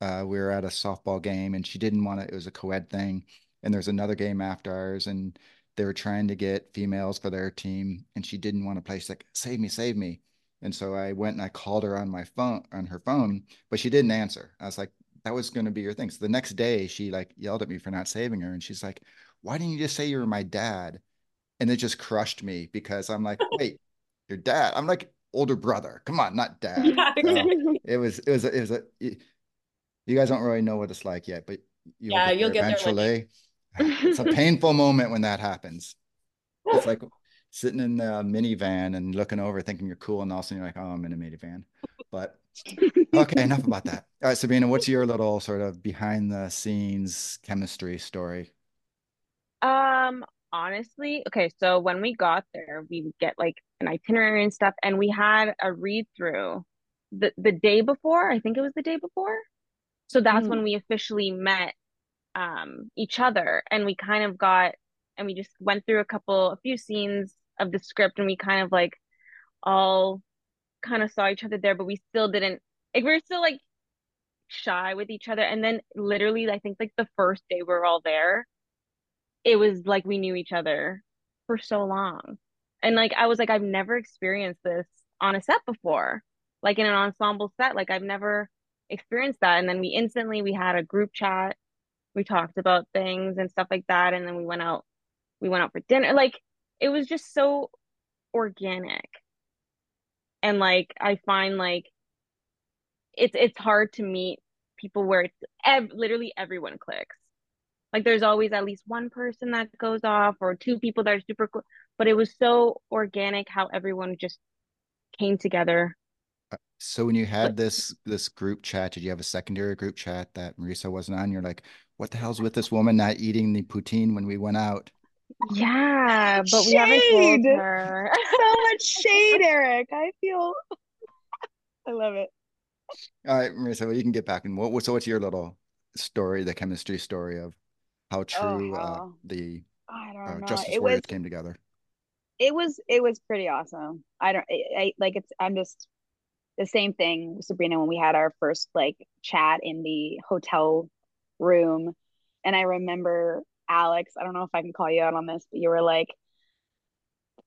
uh, we were at a softball game and she didn't want to, it was a co-ed thing. And there's another game after ours. And they were trying to get females for their team and she didn't want to play. She's like save me save me. And so i went and i called her on my phone on her phone but she didn't answer. I was like that was going to be your thing. So the next day she like yelled at me for not saving her and she's like why didn't you just say you were my dad? And it just crushed me because i'm like wait your dad? I'm like older brother. Come on not dad. Yeah, so it was it was it was a it, you guys don't really know what it's like yet but you'll yeah get you'll get eventually. there it's a painful moment when that happens. It's like sitting in the minivan and looking over, thinking you're cool, and all of a sudden you're like, "Oh, I'm in a minivan." But okay, enough about that. All right, Sabina, what's your little sort of behind the scenes chemistry story? Um, honestly, okay, so when we got there, we would get like an itinerary and stuff, and we had a read through the the day before. I think it was the day before. So that's mm. when we officially met um each other and we kind of got and we just went through a couple a few scenes of the script and we kind of like all kind of saw each other there but we still didn't like we were still like shy with each other and then literally I think like the first day we are all there it was like we knew each other for so long. And like I was like, I've never experienced this on a set before, like in an ensemble set. Like I've never experienced that. And then we instantly we had a group chat. We talked about things and stuff like that. And then we went out, we went out for dinner. Like it was just so organic. And like I find like it's it's hard to meet people where it's ev- literally everyone clicks. Like there's always at least one person that goes off or two people that are super cool. But it was so organic how everyone just came together. So when you had this this group chat, did you have a secondary group chat that Marisa wasn't on? You're like, what the hell's with this woman not eating the poutine when we went out? Yeah, but we haven't told her. so much shade, Eric. I feel I love it. All right, Marisa, well, you can get back and what so what's your little story, the chemistry story of how true uh, the I don't uh, know. Justice it Warriors was came together? it was it was pretty awesome. I don't I, I like it's I'm just the same thing, Sabrina, when we had our first like chat in the hotel room. And I remember Alex, I don't know if I can call you out on this, but you were like,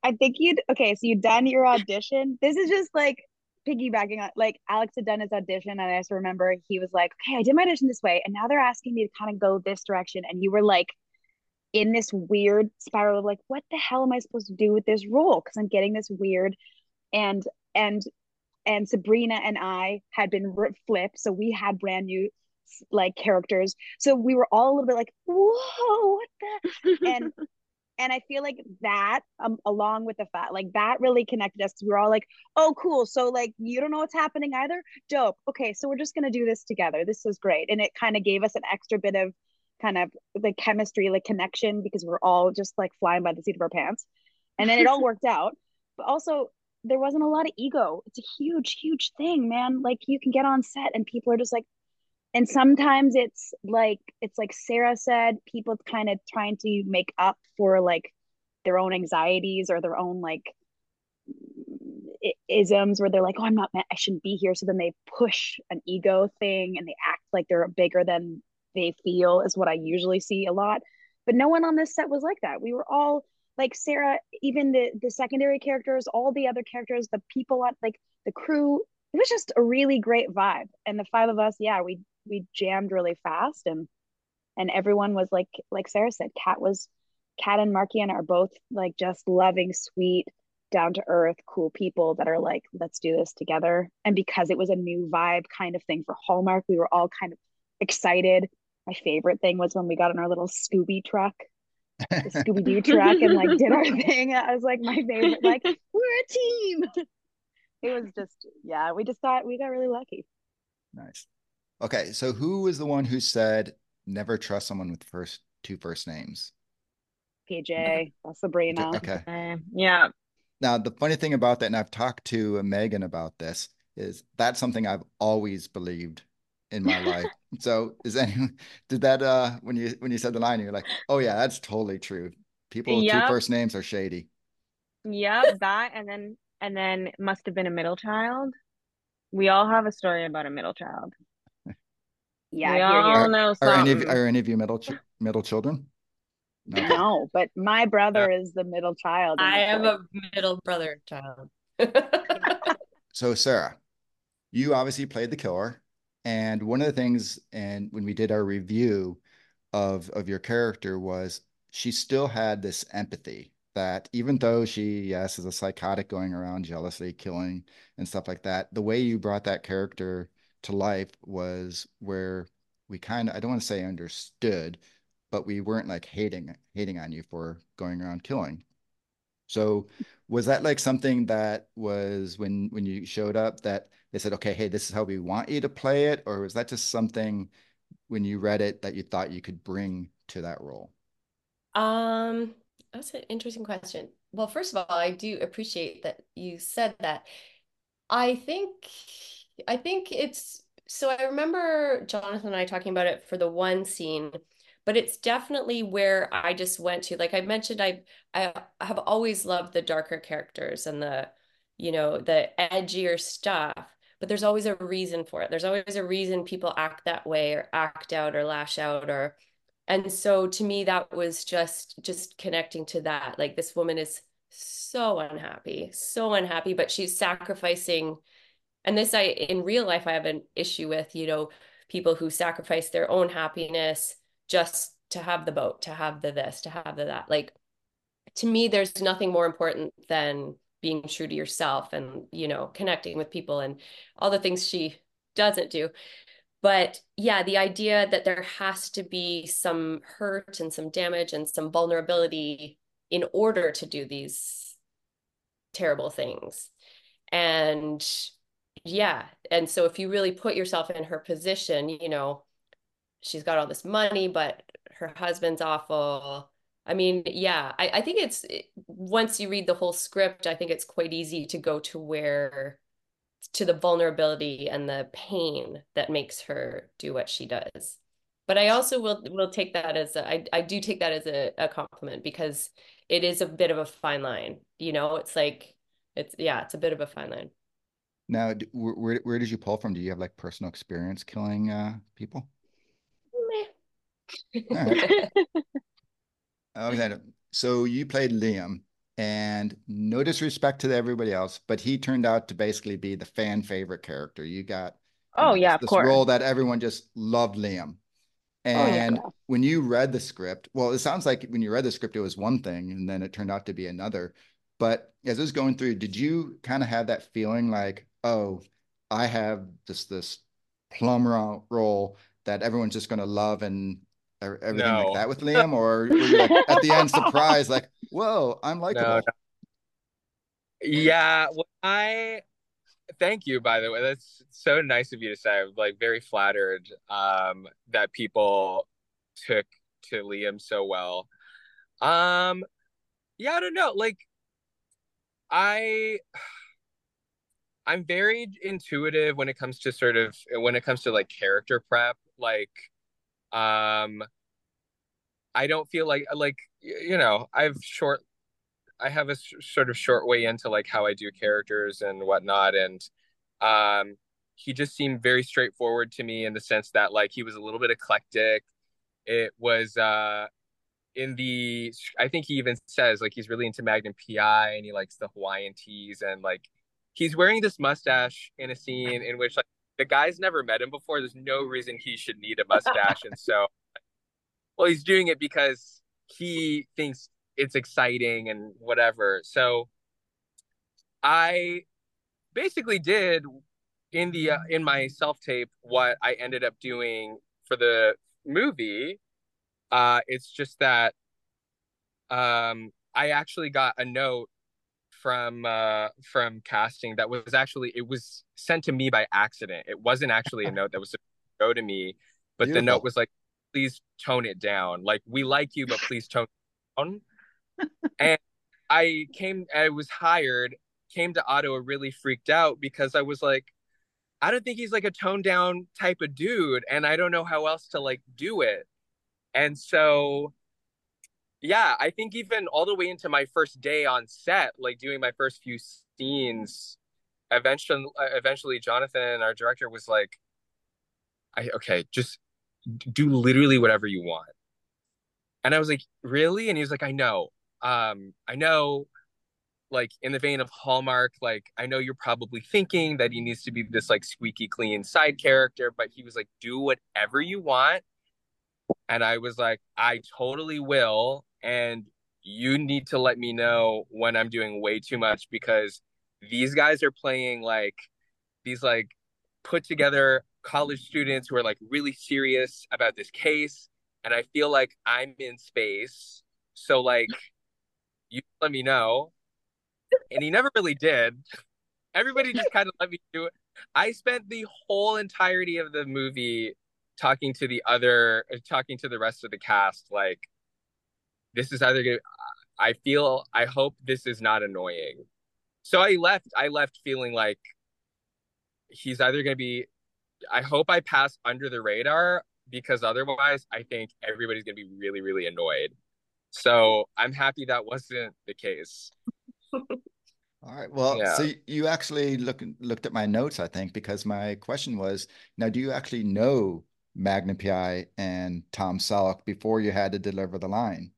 I think you'd okay, so you'd done your audition. This is just like piggybacking on like Alex had done his audition, and I just remember he was like, Okay, I did my audition this way, and now they're asking me to kind of go this direction. And you were like in this weird spiral of like, what the hell am I supposed to do with this role? Because I'm getting this weird and and and Sabrina and I had been flipped, so we had brand new like characters. So we were all a little bit like, whoa, what the and and I feel like that, um, along with the fact, like that really connected us. We were all like, "Oh, cool! So like, you don't know what's happening either. Dope. Okay, so we're just gonna do this together. This is great." And it kind of gave us an extra bit of kind of like chemistry, like connection, because we're all just like flying by the seat of our pants. And then it all worked out. But also, there wasn't a lot of ego. It's a huge, huge thing, man. Like you can get on set and people are just like, and sometimes it's like it's like Sarah said, people kind of trying to make up for like their own anxieties or their own like isms where they're like, oh, I'm not, I shouldn't be here. So then they push an ego thing and they act like they're bigger than they feel, is what I usually see a lot. But no one on this set was like that. We were all like Sarah, even the the secondary characters, all the other characters, the people on like the crew. It was just a really great vibe. And the five of us, yeah, we we jammed really fast and and everyone was like like Sarah said, Kat was Kat and Markian are both like just loving, sweet, down to earth, cool people that are like, let's do this together. And because it was a new vibe kind of thing for Hallmark, we were all kind of excited. My favorite thing was when we got in our little Scooby truck, the Scooby Doo truck, and like did our thing. I was like, my favorite, like, we're a team. It was just, yeah, we just thought we got really lucky. Nice. Okay, so who was the one who said never trust someone with first two first names? PJ, that's Sabrina. Okay. Uh, yeah. Now, the funny thing about that, and I've talked to Megan about this, is that's something I've always believed in my life. So, is anyone did that uh when you when you said the line, you're like, oh yeah, that's totally true. People with Yep. first names are shady. Yep, that and then and then must have been a middle child. We all have a story about a middle child. Yeah, we all here. know Are any of are any of you middle ch- middle children? No. No, but my brother is the middle child. I it's am a middle brother child. So, Sarah, you obviously played the killer, and one of the things, and when we did our review of of your character, was she still had this empathy that even though she, yes, is a psychotic going around jealously killing and stuff like that, the way you brought that character to life was where we kind of, I don't want to say understood, but we weren't like hating hating on you for going around killing. So was that like something that was when when you showed up that they said, okay, hey, this is how we want you to play it, or was that just something when you read it that you thought you could bring to that role? Um, that's an interesting question. Well, first of all, I do appreciate that you said that. I think I think it's so I remember Jonathan and I talking about it for the one scene, but it's definitely where I just went to. Like I mentioned, I I have always loved the darker characters and the, you know, the edgier stuff, but there's always a reason for it. There's always a reason people act that way or act out or lash out or and so to me that was just just connecting to that like this woman is so unhappy so unhappy but she's sacrificing and this i in real life i have an issue with you know people who sacrifice their own happiness just to have the boat to have the this to have the that like to me there's nothing more important than being true to yourself and you know connecting with people and all the things she doesn't do. But yeah the idea that there has to be some hurt and some damage and some vulnerability in order to do these terrible things. And yeah and so if you really put yourself in her position you know she's got all this money but her husband's awful i mean yeah I, I think it's once you read the whole script i think it's quite easy to go to where to the vulnerability and the pain that makes her do what she does. But I also will will take that as a, I, I do take that as a, a compliment because it is a bit of a fine line. You know, it's like it's yeah, it's a bit of a fine line. Now, where where did you pull from? Do you have like personal experience killing uh, people? Meh. okay, so you played Liam, and no disrespect to everybody else, but he turned out to basically be the fan favorite character. You got oh you know, yeah, of course, role that everyone just loved Liam. And oh, yeah. when you read the script, well, it sounds like when you read the script, it was one thing, and then it turned out to be another. But as it was going through, did you kind of have that feeling like, oh, I have this this plum role that everyone's just going to love and everything no. like that with Liam, or like, at the end surprise like, whoa, I'm likable? No, no. Yeah, well, I thank you. By the way, that's so nice of you to say. I'm like very flattered um, that people took to Liam so well. Um, yeah, I don't know. Like, I. I'm very intuitive when it comes to sort of when it comes to like character prep. Like, um, I don't feel like like you know I've short I have a sh- sort of short way into like how I do characters and whatnot, and um, he just seemed very straightforward to me in the sense that like he was a little bit eclectic. It was uh, in the I think he even says like he's really into Magnum PI and he likes the Hawaiian tees and like he's wearing this mustache in a scene in which like the guy's never met him before. There's no reason he should need a mustache, and so well, he's doing it because he thinks it's exciting and whatever. So I basically did in the uh, in my self tape what I ended up doing for the movie. Uh, it's just that um, I actually got a note from uh, from casting that was actually it was sent to me by accident. It wasn't actually a note that was supposed to go to me, but Beautiful. the note was like, please tone it down. Like we like you, but please tone down. and I came, I was hired, came to Ottawa really freaked out because I was like, I don't think he's like a toned down type of dude, and I don't know how else to like do it. And so, yeah, I think even all the way into my first day on set, like doing my first few scenes, eventually, eventually, Jonathan, our director, was like, I, okay, just do literally whatever you want. And I was like, really? And he was like, I know. Um, I know, like in the vein of Hallmark, like I know you're probably thinking that he needs to be this like squeaky clean side character, but he was like, do whatever you want. And I was like, I totally will. And you need to let me know when I'm doing way too much because these guys are playing like these like put together college students who are like really serious about this case and i feel like i'm in space. So like you let me know. And he never really did. Everybody just kind of let me do it. I spent the whole entirety of the movie talking to the other uh, talking to the rest of the cast like this is either gonna i feel i hope this is not annoying so i left i left feeling like he's either going to be I hope I pass under the radar because otherwise I think everybody's going to be really really annoyed. So I'm happy that wasn't the case. All right. Well, yeah. so you actually look, looked at my notes, I think, because my question was now, do you actually know Magnum PI and Tom Selleck before you had to deliver the line?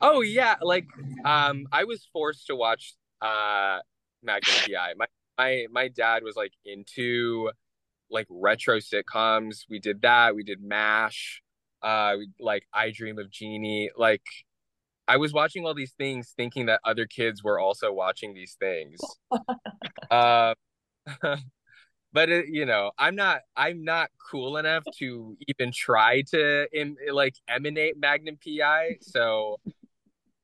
Oh yeah, like um, I was forced to watch uh Magnum PI. My my my dad was like into like retro sitcoms. We did that. We did MASH. Uh, like I Dream of Jeannie. Like I was watching all these things, thinking that other kids were also watching these things. uh, but it, you know, I'm not. I'm not cool enough to even try to in, like emanate Magnum PI. So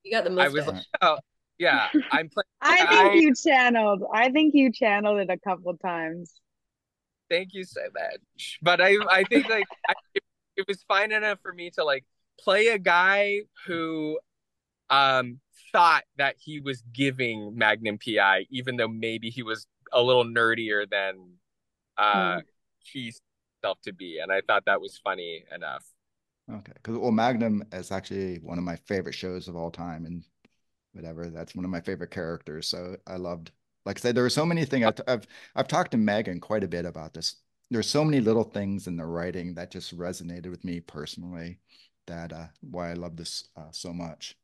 you got the most. I was like, oh, yeah, I'm playing. I think I, you channeled. I think you channeled it a couple times. Thank you so much. But I, I think like I, it, it was fine enough for me to like play a guy who um thought that he was giving Magnum PI, even though maybe he was a little nerdier than uh mm. he self to be. And I thought that was funny enough. Okay. Because well, Magnum is actually one of my favorite shows of all time and whatever. That's one of my favorite characters. So I loved like I said, there are so many things I've, I've, I've talked to Megan quite a bit about this. There's so many little things in the writing that just resonated with me personally. That uh, why I love this uh, so much.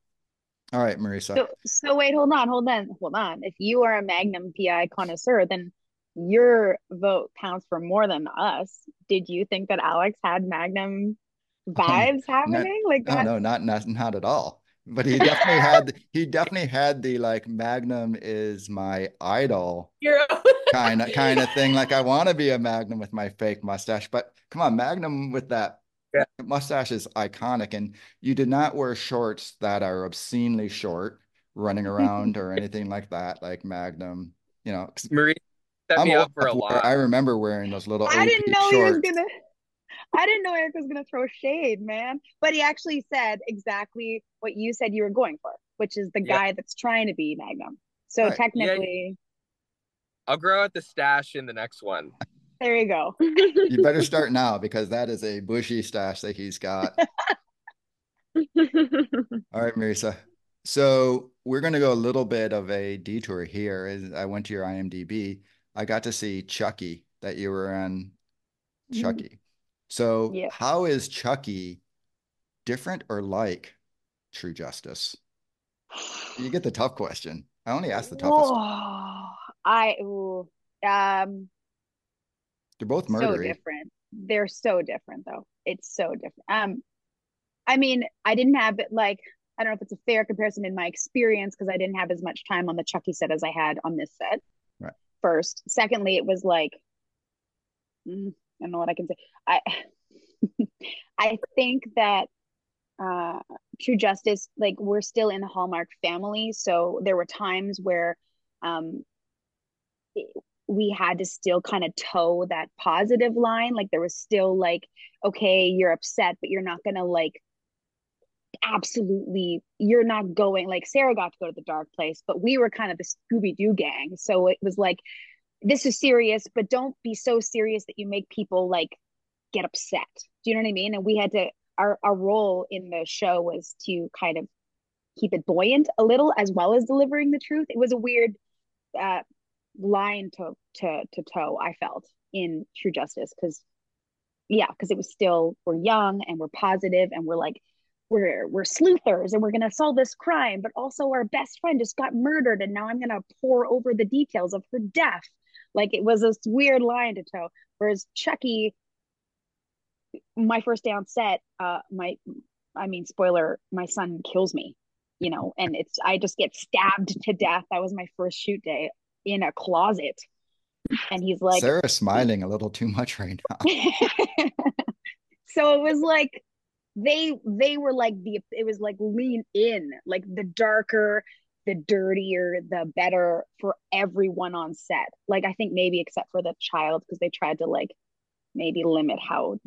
All right, Marisa. So, so wait, hold on, hold on, hold on. If you are a Magnum PI connoisseur, then your vote counts for more than us. Did you think that Alex had Magnum vibes happening not, like oh, that? No, no, not not not at all but he definitely had he definitely had the like magnum is my idol kind of kind of thing like i want to be a magnum with my fake mustache but come on magnum with that yeah. mustache is iconic and you did not wear shorts that are obscenely short running around or anything like that like magnum you know marie set I'm me up for a lot i remember wearing those little i didn't know shorts. he was gonna I didn't know Eric was going to throw shade, man. But he actually said exactly what you said you were going for, which is the guy that's trying to be Magnum. So right. technically, yeah. I'll grow out the stash in the next one. There you go. you better start now because that is a bushy stash that he's got. All right, Marisa. So we're going to go a little bit of a detour here. I went to your IMDb, I got to see Chucky that you were on mm-hmm. Chucky. So, yeah. how is Chucky different or like True Justice? You get the tough question. I only asked the toughest. Oh, I ooh, um, they're both murdery. So different. They're so different, though. It's so different. Um, I mean, I didn't have it like I don't know if it's a fair comparison in my experience because I didn't have as much time on the Chucky set as I had on this set. First, secondly, it was like mm, I don't know what I can say. I I think that uh True Justice, like we're still in the Hallmark family, so there were times where um we had to still kind of toe that positive line. Like there was still like, okay, you're upset, but you're not gonna like absolutely you're not going like Sarah got to go to the dark place, but we were kind of the Scooby Doo gang. So it was like this is serious, but don't be so serious that you make people like get upset. Do you know what I mean? And we had to our our role in the show was to kind of keep it buoyant a little as well as delivering the truth. It was a weird uh, line to to to toe. I felt in True Justice because yeah, because it was still we're young and we're positive and we're like we're we're sleuthers and we're gonna solve this crime, but also our best friend just got murdered and now I'm gonna pore over the details of her death like it was this weird line to toe. Whereas Chucky, my first day on set, uh, my, I mean, spoiler, my son kills me, you know, and it's, I just get stabbed to death. That was my first shoot day in a closet. And he's like, Sarah's smiling a little too much right now. so it was like, they they were like the it was like lean in like the darker the dirtier, the better for everyone on set. Like, I think maybe except for the child, because they tried to like maybe limit how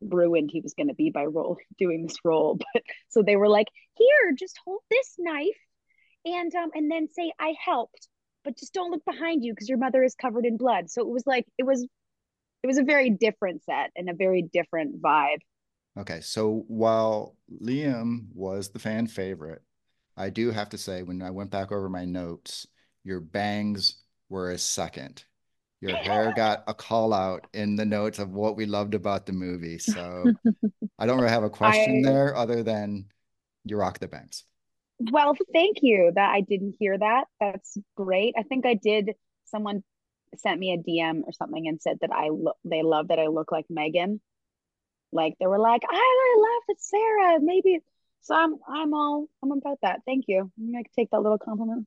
ruined he was going to be by role doing this role. But so they were like, here, just hold this knife and um and then say I helped, but just don't look behind you because your mother is covered in blood. So it was like it was it was a very different set and a very different vibe. Okay, so while Liam was the fan favorite, I do have to say, when I went back over my notes, your bangs were a second. your hair got a call out in the notes of what we loved about the movie. So I don't really have a question I- there other than you rock the bangs. Well, thank you that I didn't hear that. That's great. I think I did. Someone sent me a DM or something and said that I look. They love that I look like Megan. Like they were like, I really love that Sarah. Maybe so. I'm. I'm all. I'm about that. Thank you. I'm gonna take that little compliment.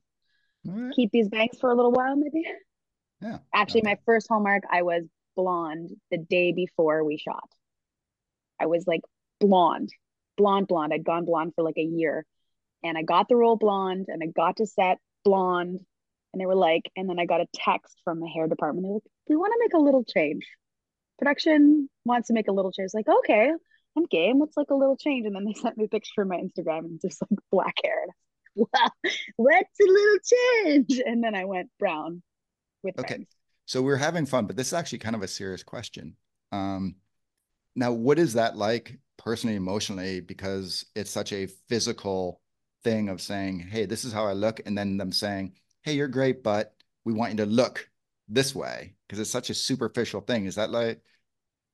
Right. Keep these bangs for a little while, maybe. Yeah. Actually, Okay. my first Hallmark, I was blonde the day before we shot. I was like blonde, blonde, blonde. I'd gone blonde for like a year. And I got the role blonde and I got to set blonde. And they were like, and then I got a text from the hair department. They're like, we want to make a little change. Production wants to make a little change. Like, okay, I'm game. What's like a little change? And then they sent me a picture from my Instagram and just like black hair. And I was like, wow, what's a little change? And then I went brown with Okay. bangs. So we're having fun, but this is actually kind of a serious question. Um, now, what is that like personally, emotionally? Because it's such a physical thing of saying, "Hey, this is how I look," and then them saying, "Hey, you're great, but we want you to look this way," because it's such a superficial thing. Is that like,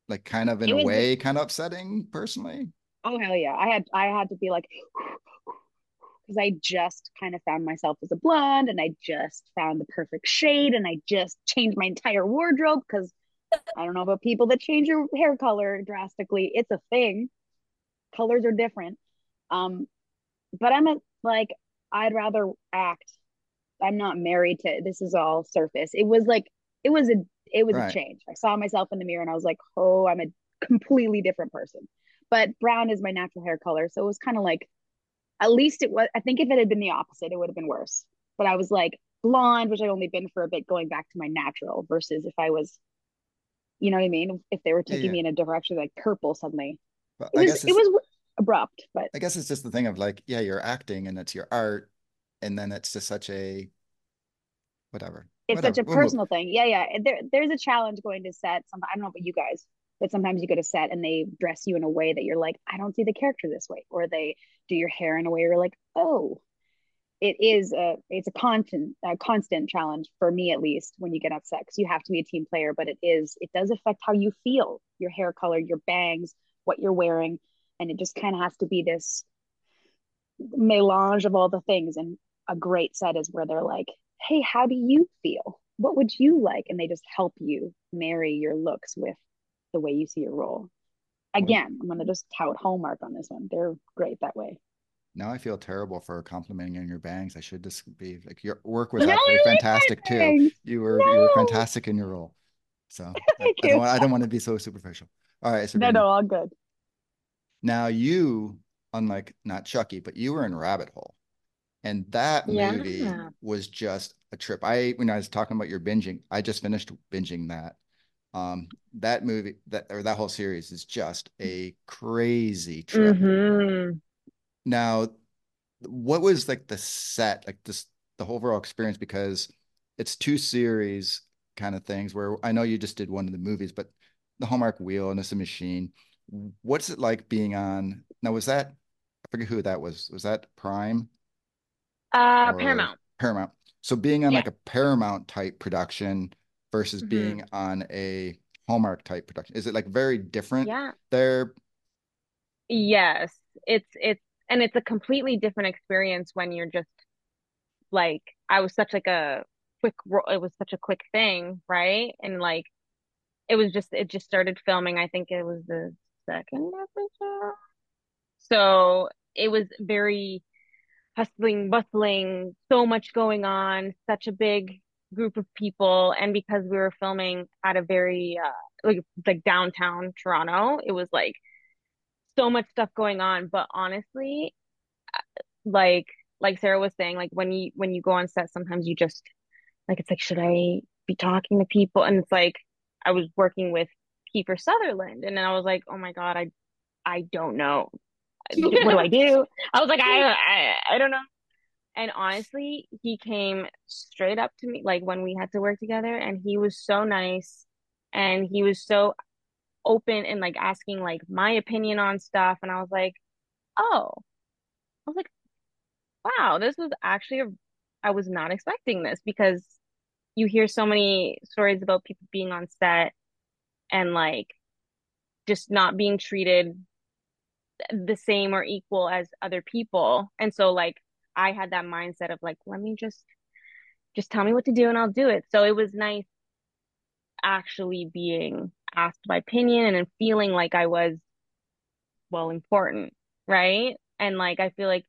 like kind of in a way, kind of upsetting personally? Oh hell yeah. I had I had to be like because I just kind of found myself as a blonde and I just found the perfect shade and I just changed my entire wardrobe because I don't know about people that change your hair color drastically. It's a thing. Colors are different. Um, but I'm a like I'd rather act. I'm not married to this is all surface. It was like it was a it was Right. a change. I saw myself in the mirror and I was like, oh, I'm a completely different person. But brown is my natural hair color. So it was kind of like at least it was I think if it had been the opposite, it would have been worse. But I was like blonde, which I'd only been for a bit, going back to my natural versus if I was, you know what I mean? If they were taking yeah. me in a direction like purple suddenly. But It I was it was abrupt, but I guess it's just the thing of like, yeah, you're acting and it's your art, and then it's just such a whatever. It's whatever. such a We'll personal thing. Yeah, yeah. There, there's a challenge going to set. Some, I don't know about you guys, but sometimes you go to set and they dress you in a way that you're like, I don't see the character this way, or they do your hair in a way you're like, oh, it is a, it's a constant, a constant challenge for me at least when you get upset because you have to be a team player. But it is, it does affect how you feel, your hair color, your bangs, what you're wearing, and it just kind of has to be this melange of all the things. And a great set is where they're like, hey, how do you feel? What would you like? And they just help you marry your looks with the way you see your role. Mm-hmm. Again, I'm going to just tout Hallmark on this one. They're great that way. Now I feel terrible for complimenting on your bangs. I should just be like your work was No, I absolutely like fantastic too. You were you were fantastic in your role. So I, Thank I you. don't want, I don't want to be so superficial. All right, so No, no, all good. now you, unlike not Chucky, but you were in Rabbit Hole, and that Yeah. movie was just a trip. I when I was talking about your binging, I just finished binging that. Um, that movie that or that whole series is just a crazy trip. Mhm. Now, what was like the set, like this, the whole overall experience? Because it's two series kind of things where I know you just did one of the movies, but the Hallmark Wheel and it's a machine. What's it like being on? Now, was that, I forget who that was. Was that Prime Uh, Paramount. Paramount? So being on Yeah. like a Paramount type production versus Mhm. being on a Hallmark type production, is it like very different Yeah. there? Yes. It's it's and it's a completely different experience when you're just like I was such like a quick it was such a quick thing, right? And like it was just it just started filming. I think it was the second episode. So it was very hustling, bustling, so much going on, such a big group of people. And because we were filming at a very uh like like downtown Toronto, it was like so much stuff going on. But honestly, like like Sarah was saying, like when you when you go on set, sometimes you just like it's like, should I be talking to people? And it's like I was working with Kiefer Sutherland, and then I was like, oh my God, I I don't know. What do I do? I was like, I I, I don't know. And honestly, he came straight up to me like when we had to work together, and he was so nice, and he was so open and like asking like my opinion on stuff, and I was like, oh, I was like, wow, this was actually a, I was not expecting this because you hear so many stories about people being on set and like just not being treated the same or equal as other people. And so like I had that mindset of like, let me just just tell me what to do and I'll do it. So it was nice actually being asked my opinion and feeling like I was well important, right? And like I feel like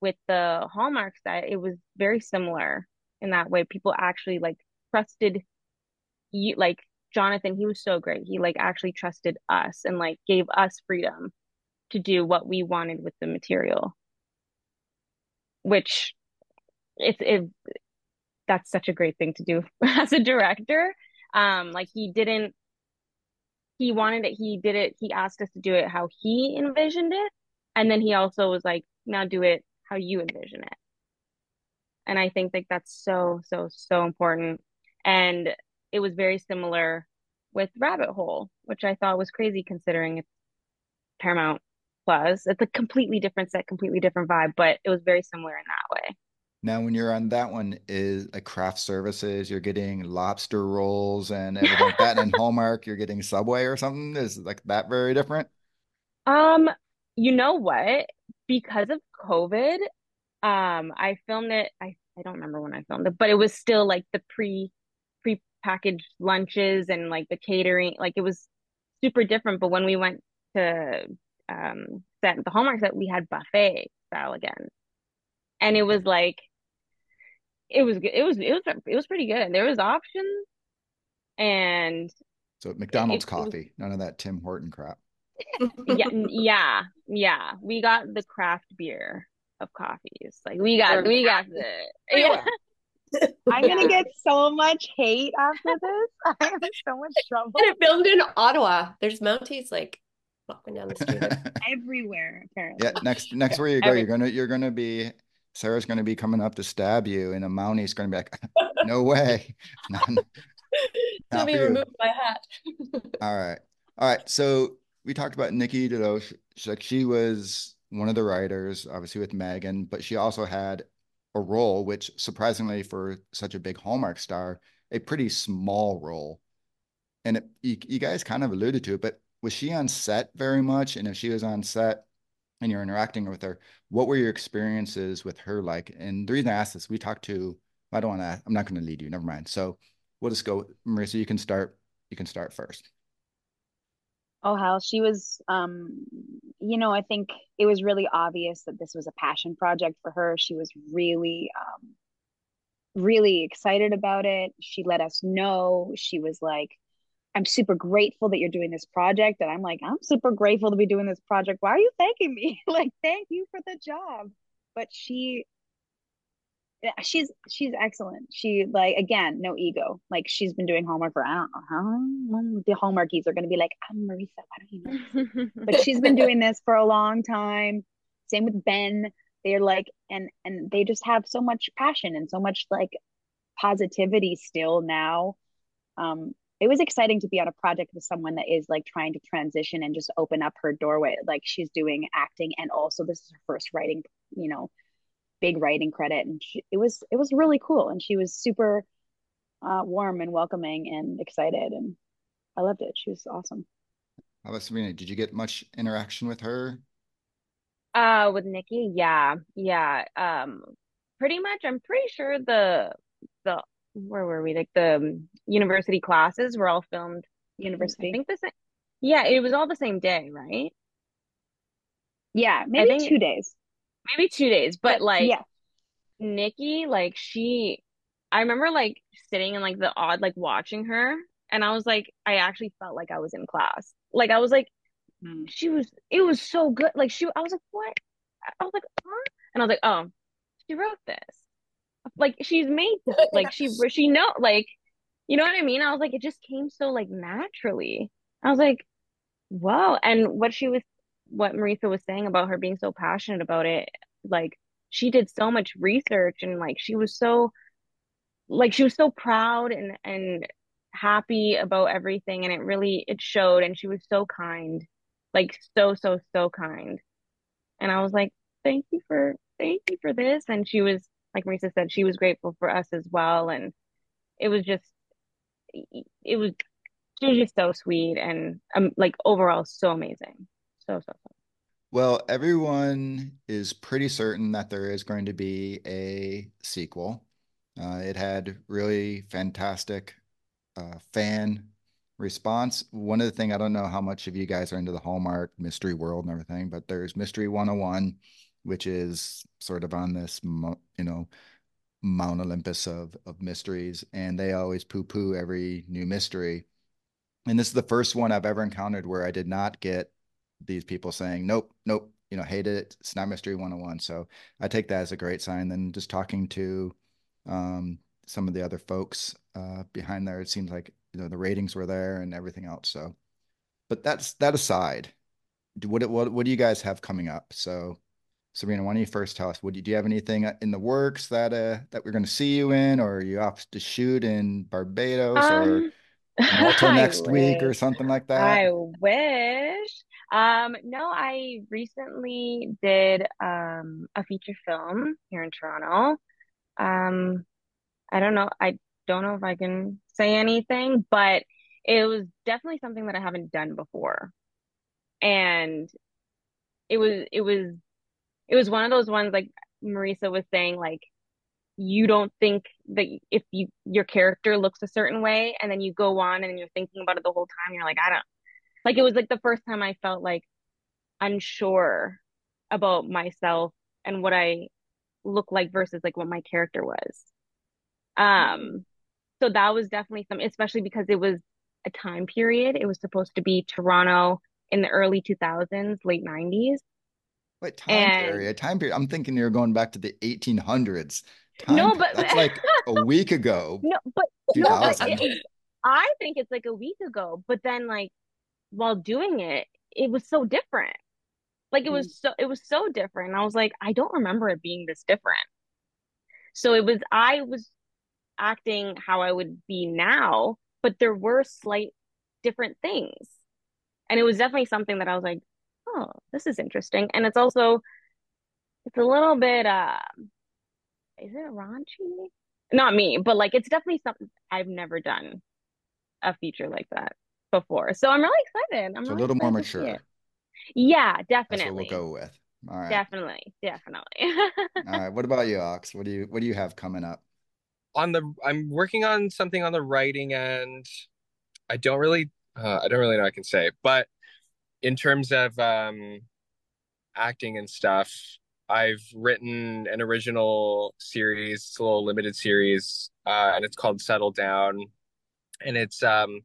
with the Hallmark set, it was very similar in that way. People actually like trusted you like Jonathan, he was so great. He like actually trusted us and like gave us freedom to do what we wanted with the material. Which it's it that's such a great thing to do as a director. Um like he didn't he wanted it, he did it, he asked us to do it how he envisioned it. And then he also was like, now do it how you envision it. And I think like that's so, so, so important. And it was very similar with Rabbit Hole, which I thought was crazy considering it's Paramount Plus. It's a completely different set, completely different vibe, but it was very similar in that way. Now, when you're on that one, is like craft services, you're getting lobster rolls and everything like that. And in Hallmark, you're getting Subway or something. Is like that very different? Um, you know what? Because of COVID, um, I filmed it. I I don't remember when I filmed it, but it was still like the pre pre packaged lunches and like the catering. Like it was super different. But when we went to um set the Hallmark set, we had buffet style again, and it was like it was good. It was it was it was pretty good. There was options, and so McDonald's it, coffee, it was, none of that Tim Horton crap. yeah, yeah, yeah. We got the craft beer of coffees. Like we got, we got the yeah. I'm gonna get so much hate after this. I have so much trouble. And it filmed in Ottawa. There's Mounties like walking down the street everywhere. Apparently. Yeah. Next, next where you go, you're gonna you're gonna be Sarah's gonna be coming up to stab you, and a Mountie's gonna be like, "No way." not, Let me remove my hat. All right, all right. So we talked about Nikki DeLoach. She, like she was one of the writers, obviously with Megan, but she also had a role, which surprisingly for such a big Hallmark star, a pretty small role. And it, you, you guys kind of alluded to it, but was she on set very much? And if she was on set and you're interacting with her, what were your experiences with her like? And the reason I asked this, we talked to, I don't want to, I'm not going to lead you, never mind. So we'll just go, Marissa, you can start, you can start first. Oh hell, she was um you know, I think it was really obvious that this was a passion project for her. She was really um really excited about it. She let us know. She was like, I'm super grateful that you're doing this project. And I'm like, I'm super grateful to be doing this project. Why are you thanking me? like, thank you for the job. But she she's she's excellent. She like again, no ego. Like she's been doing Hallmark for I don't know how. The Hallmarkies are going to be like, I'm Marissa. Why don't you know? but she's been doing this for a long time. Same with Ben. They're like, and and they just have so much passion and so much like positivity still now. Um, it was exciting to be on a project with someone that is like trying to transition and just open up her doorway. Like she's doing acting and also this is her first writing, you know, big writing credit and she, it was it was really cool and she was super uh, warm and welcoming and excited and I loved it. She was awesome. How about Sabrina? Did you get much interaction with her? Uh, with Nikki, yeah, yeah. Um, pretty much. I'm pretty sure the the where were we? Like the university classes were all filmed. University. I think the same. Yeah, it was all the same day, right? Yeah, maybe think, two days maybe two days, but, but like yeah. Nikki, like she, I remember like sitting in like the odd, like watching her, and I was like, I actually felt like I was in class. Like I was like, mm. she was, it was so good. Like she, I was like, what? I was like, huh? And I was like, oh, she wrote this. Like she's made this. Like she, she know, like, you know what I mean? I was like, it just came so like naturally. I was like, wow. And what she was what Marissa was saying about her being so passionate about it, like she did so much research and like she was so like she was so proud and and happy about everything and it really it showed and she was so kind like so so so kind and i was like thank you for thank you for this and she was like marissa said she was grateful for us as well and it was just it was she was just so sweet and um, like overall so amazing. So so so. Well, everyone is pretty certain that there is going to be a sequel. Uh, it had really fantastic uh, fan response. One of the things I don't know how much of you guys are into the Hallmark mystery world and everything, but there's Mystery 101, which is sort of on this, you know, Mount Olympus of of mysteries, and they always poo poo every new mystery. And this is the first one I've ever encountered where I did not get these people saying, nope, nope, you know, hate it. It's not mystery 101. So I take that as a great sign. Then just talking to um, some of the other folks uh, behind there, it seems like, you know, the ratings were there and everything else. So, but that's that aside, what, what, what do you guys have coming up? So Sabrina, why don't you first tell us? Would you, do you have anything in the works that uh that we're going to see you in, or are you off to shoot in Barbados um, or Malta next week or something like that? I wish. Um, no, I recently did um a feature film here in Toronto. Um, I don't know. I don't know if I can say anything, but it was definitely something that I haven't done before, and it was it was it was one of those ones like Marisa was saying, like you don't think that if you your character looks a certain way and then you go on and you're thinking about it the whole time, you're like, I don't like it was like the first time I felt like unsure about myself and what I look like versus like what my character was. Um so that was definitely some especially because it was a time period. It was supposed to be Toronto in the early 2000s, late 90s. What time and, period? Time period. I'm thinking you're going back to the 1800s. Time no, but that's like a week ago. No, but, no, but it, I think it's like a week ago. But then, like while doing it, it was so different. Like it was mm. so it was so different. I was like, I don't remember it being this different. So it was I was acting how I would be now, but there were slight different things. And it was definitely something that I was like, oh, this is interesting. And it's also, it's a little bit, uh, is it raunchy? Not me, but like it's definitely something I've never done a feature like that before. So I'm really excited. I'm so really a little more mature. Yeah, definitely. That's what we'll go with. All right. Definitely, definitely. All right. What about you, Ox? What do you what do you have coming up? On the I'm working on something on the writing end. I don't really uh, I don't really know what I can say, but in terms of um, acting and stuff, I've written an original series, it's a little limited series, uh, and it's called Settle Down. And it's um,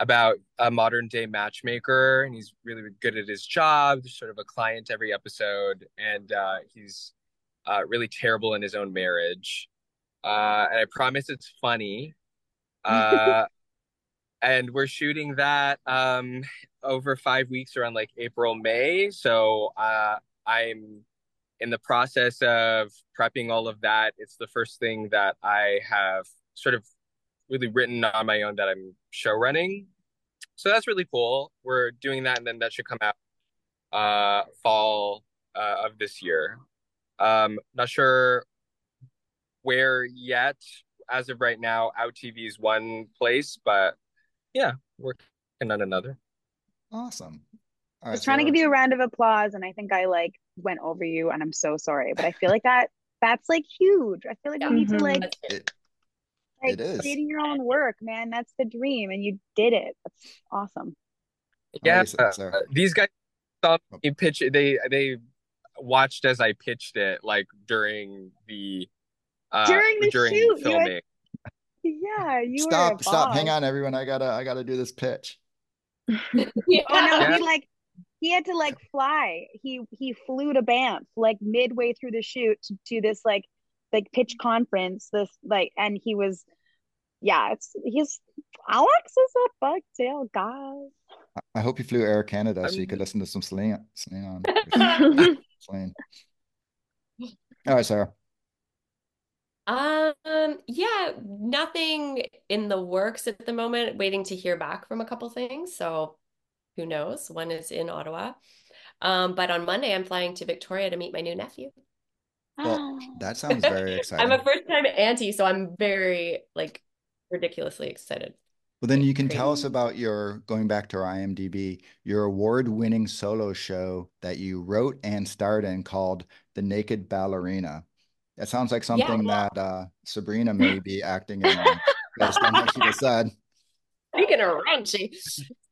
about a modern day matchmaker, and he's really good at his job. There's sort of a client every episode, and uh, he's uh, really terrible in his own marriage. Uh, and I promise it's funny. And we're shooting that um, over five weeks around like April, May. So uh, I'm in the process of prepping all of that. It's the first thing that I have sort of really written on my own that I'm show running. So that's really cool. We're doing that, and then that should come out uh, fall uh, of this year. Um, not sure where yet. As of right now, Out TV is one place, but yeah, working on another. Awesome. I was trying so to give you a round of applause, and I think I like went over you, and I'm so sorry. But I feel like that that's like huge. I feel like you need to like it, like it is. creating your own work, man. That's the dream, and you did it. That's awesome. Yeah, uh, these guys saw me pitch. They they watched as I pitched it, like during the uh, during the during shoot, filming. Yeah, you stop, stop, hang on, everyone. I gotta, I gotta do this pitch. yeah. Oh no, he like he had to like fly. He he flew to Banff like midway through the shoot to, to this like like pitch conference. This like, and he was, yeah, it's he's Alex is a bugtail guy. I hope you flew Air Canada so you could listen to some Celine. Celine. Celine. All right, Sarah. Um, yeah, nothing in the works at the moment, waiting to hear back from a couple things. So who knows? One is in Ottawa. Um, but on Monday I'm flying to Victoria to meet my new nephew. Well, that sounds very exciting. I'm a first time auntie, so I'm very like ridiculously excited. Well, then you can tell us about your going back to our IMDb, your award-winning solo show that you wrote and starred in called The Naked Ballerina. That sounds like something that uh, Sabrina may be acting in, uh, based on what she just said. Speaking of raunchy,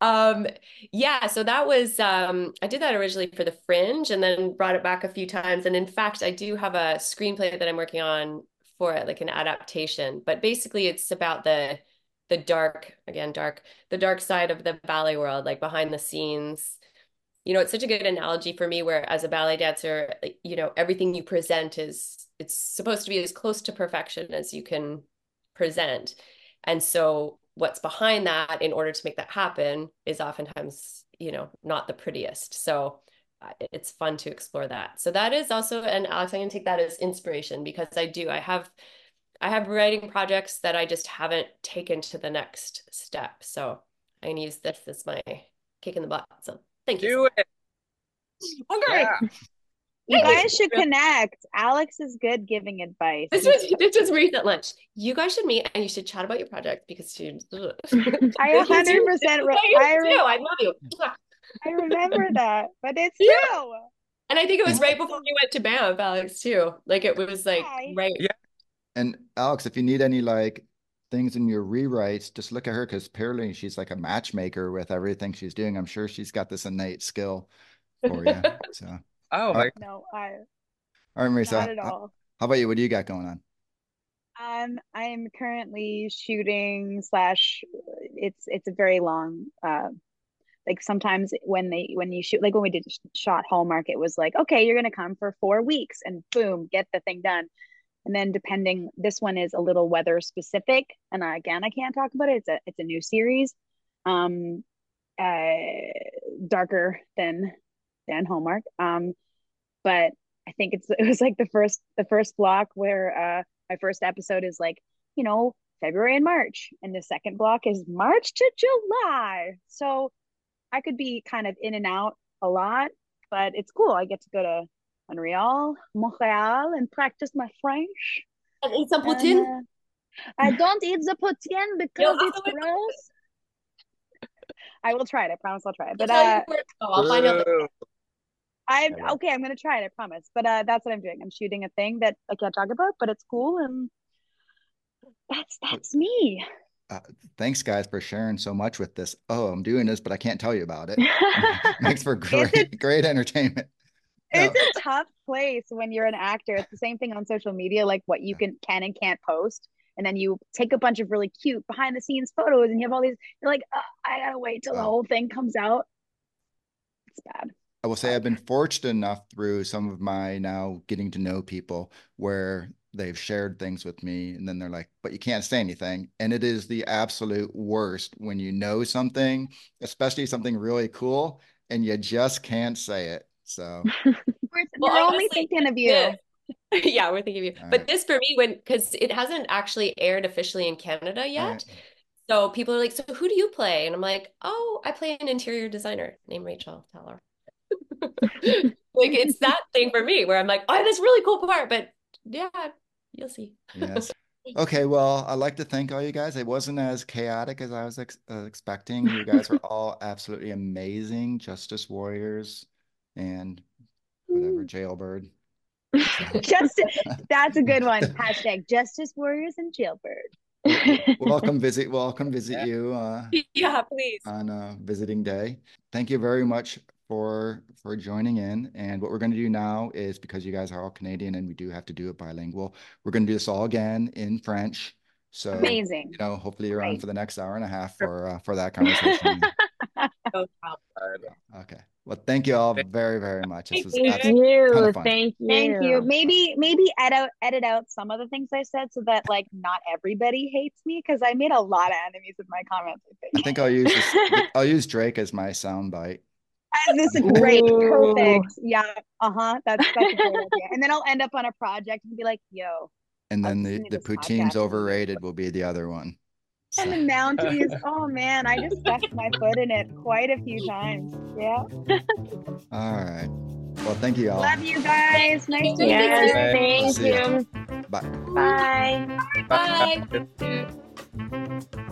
um, yeah, so that was um, I did that originally for the Fringe and then brought it back a few times. And in fact, I do have a screenplay that I'm working on for it, like an adaptation. But basically, it's about the the dark, again, dark, the dark side of the ballet world, like behind the scenes. You know, it's such a good analogy for me where as a ballet dancer, you know, everything you present is it's supposed to be as close to perfection as you can present. And so what's behind that in order to make that happen is oftentimes, you know, not the prettiest. So uh, it's fun to explore that. So that is also, and Alex, I'm gonna take that as inspiration because I do, I have I have writing projects that I just haven't taken to the next step. So I can use this as my kick in the butt. So thank Do you. it. Okay. Yeah. You guys should connect. Alex is good giving advice. This was this was recent lunch. You guys should meet and you should chat about your project because you. I a hundred percent. I, I, re- I love you. I remember that, but it's Yeah. true. And I think it was right before we went to Banff, Alex, too. Like it was like Hi. right. Yeah. And Alex, if you need any like things in your rewrites, just look at her because apparently she's like a matchmaker with everything she's doing. I'm sure she's got this innate skill for you. So, Oh my No, I all right, Marisa, not at how all. how about you? What do you got going on? Um, I'm currently shooting slash it's it's a very long uh like sometimes when they when you shoot like when we did shot Hallmark it was like okay you're gonna come for four weeks and boom get the thing done and then depending this one is a little weather specific and I, again I can't talk about it it's a it's a new series um uh darker than than Hallmark um but I think it's it was like the first the first block where uh my first episode is like you know February and March and the second block is March to July so I could be kind of in and out a lot but it's cool I get to go to Montreal Montreal and practice my French And eat some and, poutine. uh, I don't eat the poutine because You'll it's have gross I will try it I promise I'll try it but I'll uh where. I'll find out. the- Boo. I'm okay. I'm gonna try it. I promise. But uh, that's what I'm doing. I'm shooting a thing that I can't talk about, but it's cool, and that's that's me. Uh, thanks, guys, for sharing so much with this. Oh, I'm doing this, but I can't tell you about it. Thanks for great, great entertainment. It's a tough place when you're an actor. It's the same thing on social media, like what you can can and can't post, and then you take a bunch of really cute behind the scenes photos, and you have all these. You're like, "Uh, I gotta wait till the Oh. whole thing comes out. It's bad. I will say I've been fortunate enough through some of my now getting to know people where they've shared things with me and then they're like, but you can't say anything. And it is the absolute worst when you know something, especially something really cool, and you just can't say it. So We're, Well, only thinking of you. this- yeah, we're thinking of you. All But right. this for me, when because it hasn't actually aired officially in Canada yet. all right. So people are like, "So who do you play?" And I'm like, "Oh, I play an interior designer named Rachel Teller." Like it's that thing for me where I'm like, "Oh, this really cool part," but yeah, you'll see. Yes. Okay, well, I'd like to thank all you guys. It wasn't as chaotic as I was ex uh, expecting. You guys were all absolutely amazing, Justice Warriors and whatever, Jailbird. Just that's a good one. Hashtag Justice Warriors and Jailbird. welcome visit, welcome visit Yeah. you uh, Yeah, please. on uh, visiting day. Thank you very much for for joining in. And what we're going to do now is because you guys are all Canadian and we do have to do it bilingual, we're going to do this all again in French. So Amazing. you know, hopefully you're on for the next hour and a half for uh, for that conversation. No problem. Okay. Well, thank you all very, very much. This was Thank abs- Thank you. of. Thank you. Thank you. Maybe maybe edit out edit out some of the things I said so that like not everybody hates me because I made a lot of enemies with my comments. I I think. think I'll use this. I'll use Drake as my soundbite. And this is great, Ooh. perfect. Yeah, uh huh. That's that's a great idea. And then I'll end up on a project and be like, "Yo," And I'll then the, the this podcast poutine's overrated will be the other one. and the So, Mounties. Oh man, I just stuck my foot in it quite a few times. Yeah. all right. Well, thank you all. Love you guys. Nice to meet you. thank See ya. you. Bye. Bye. Bye.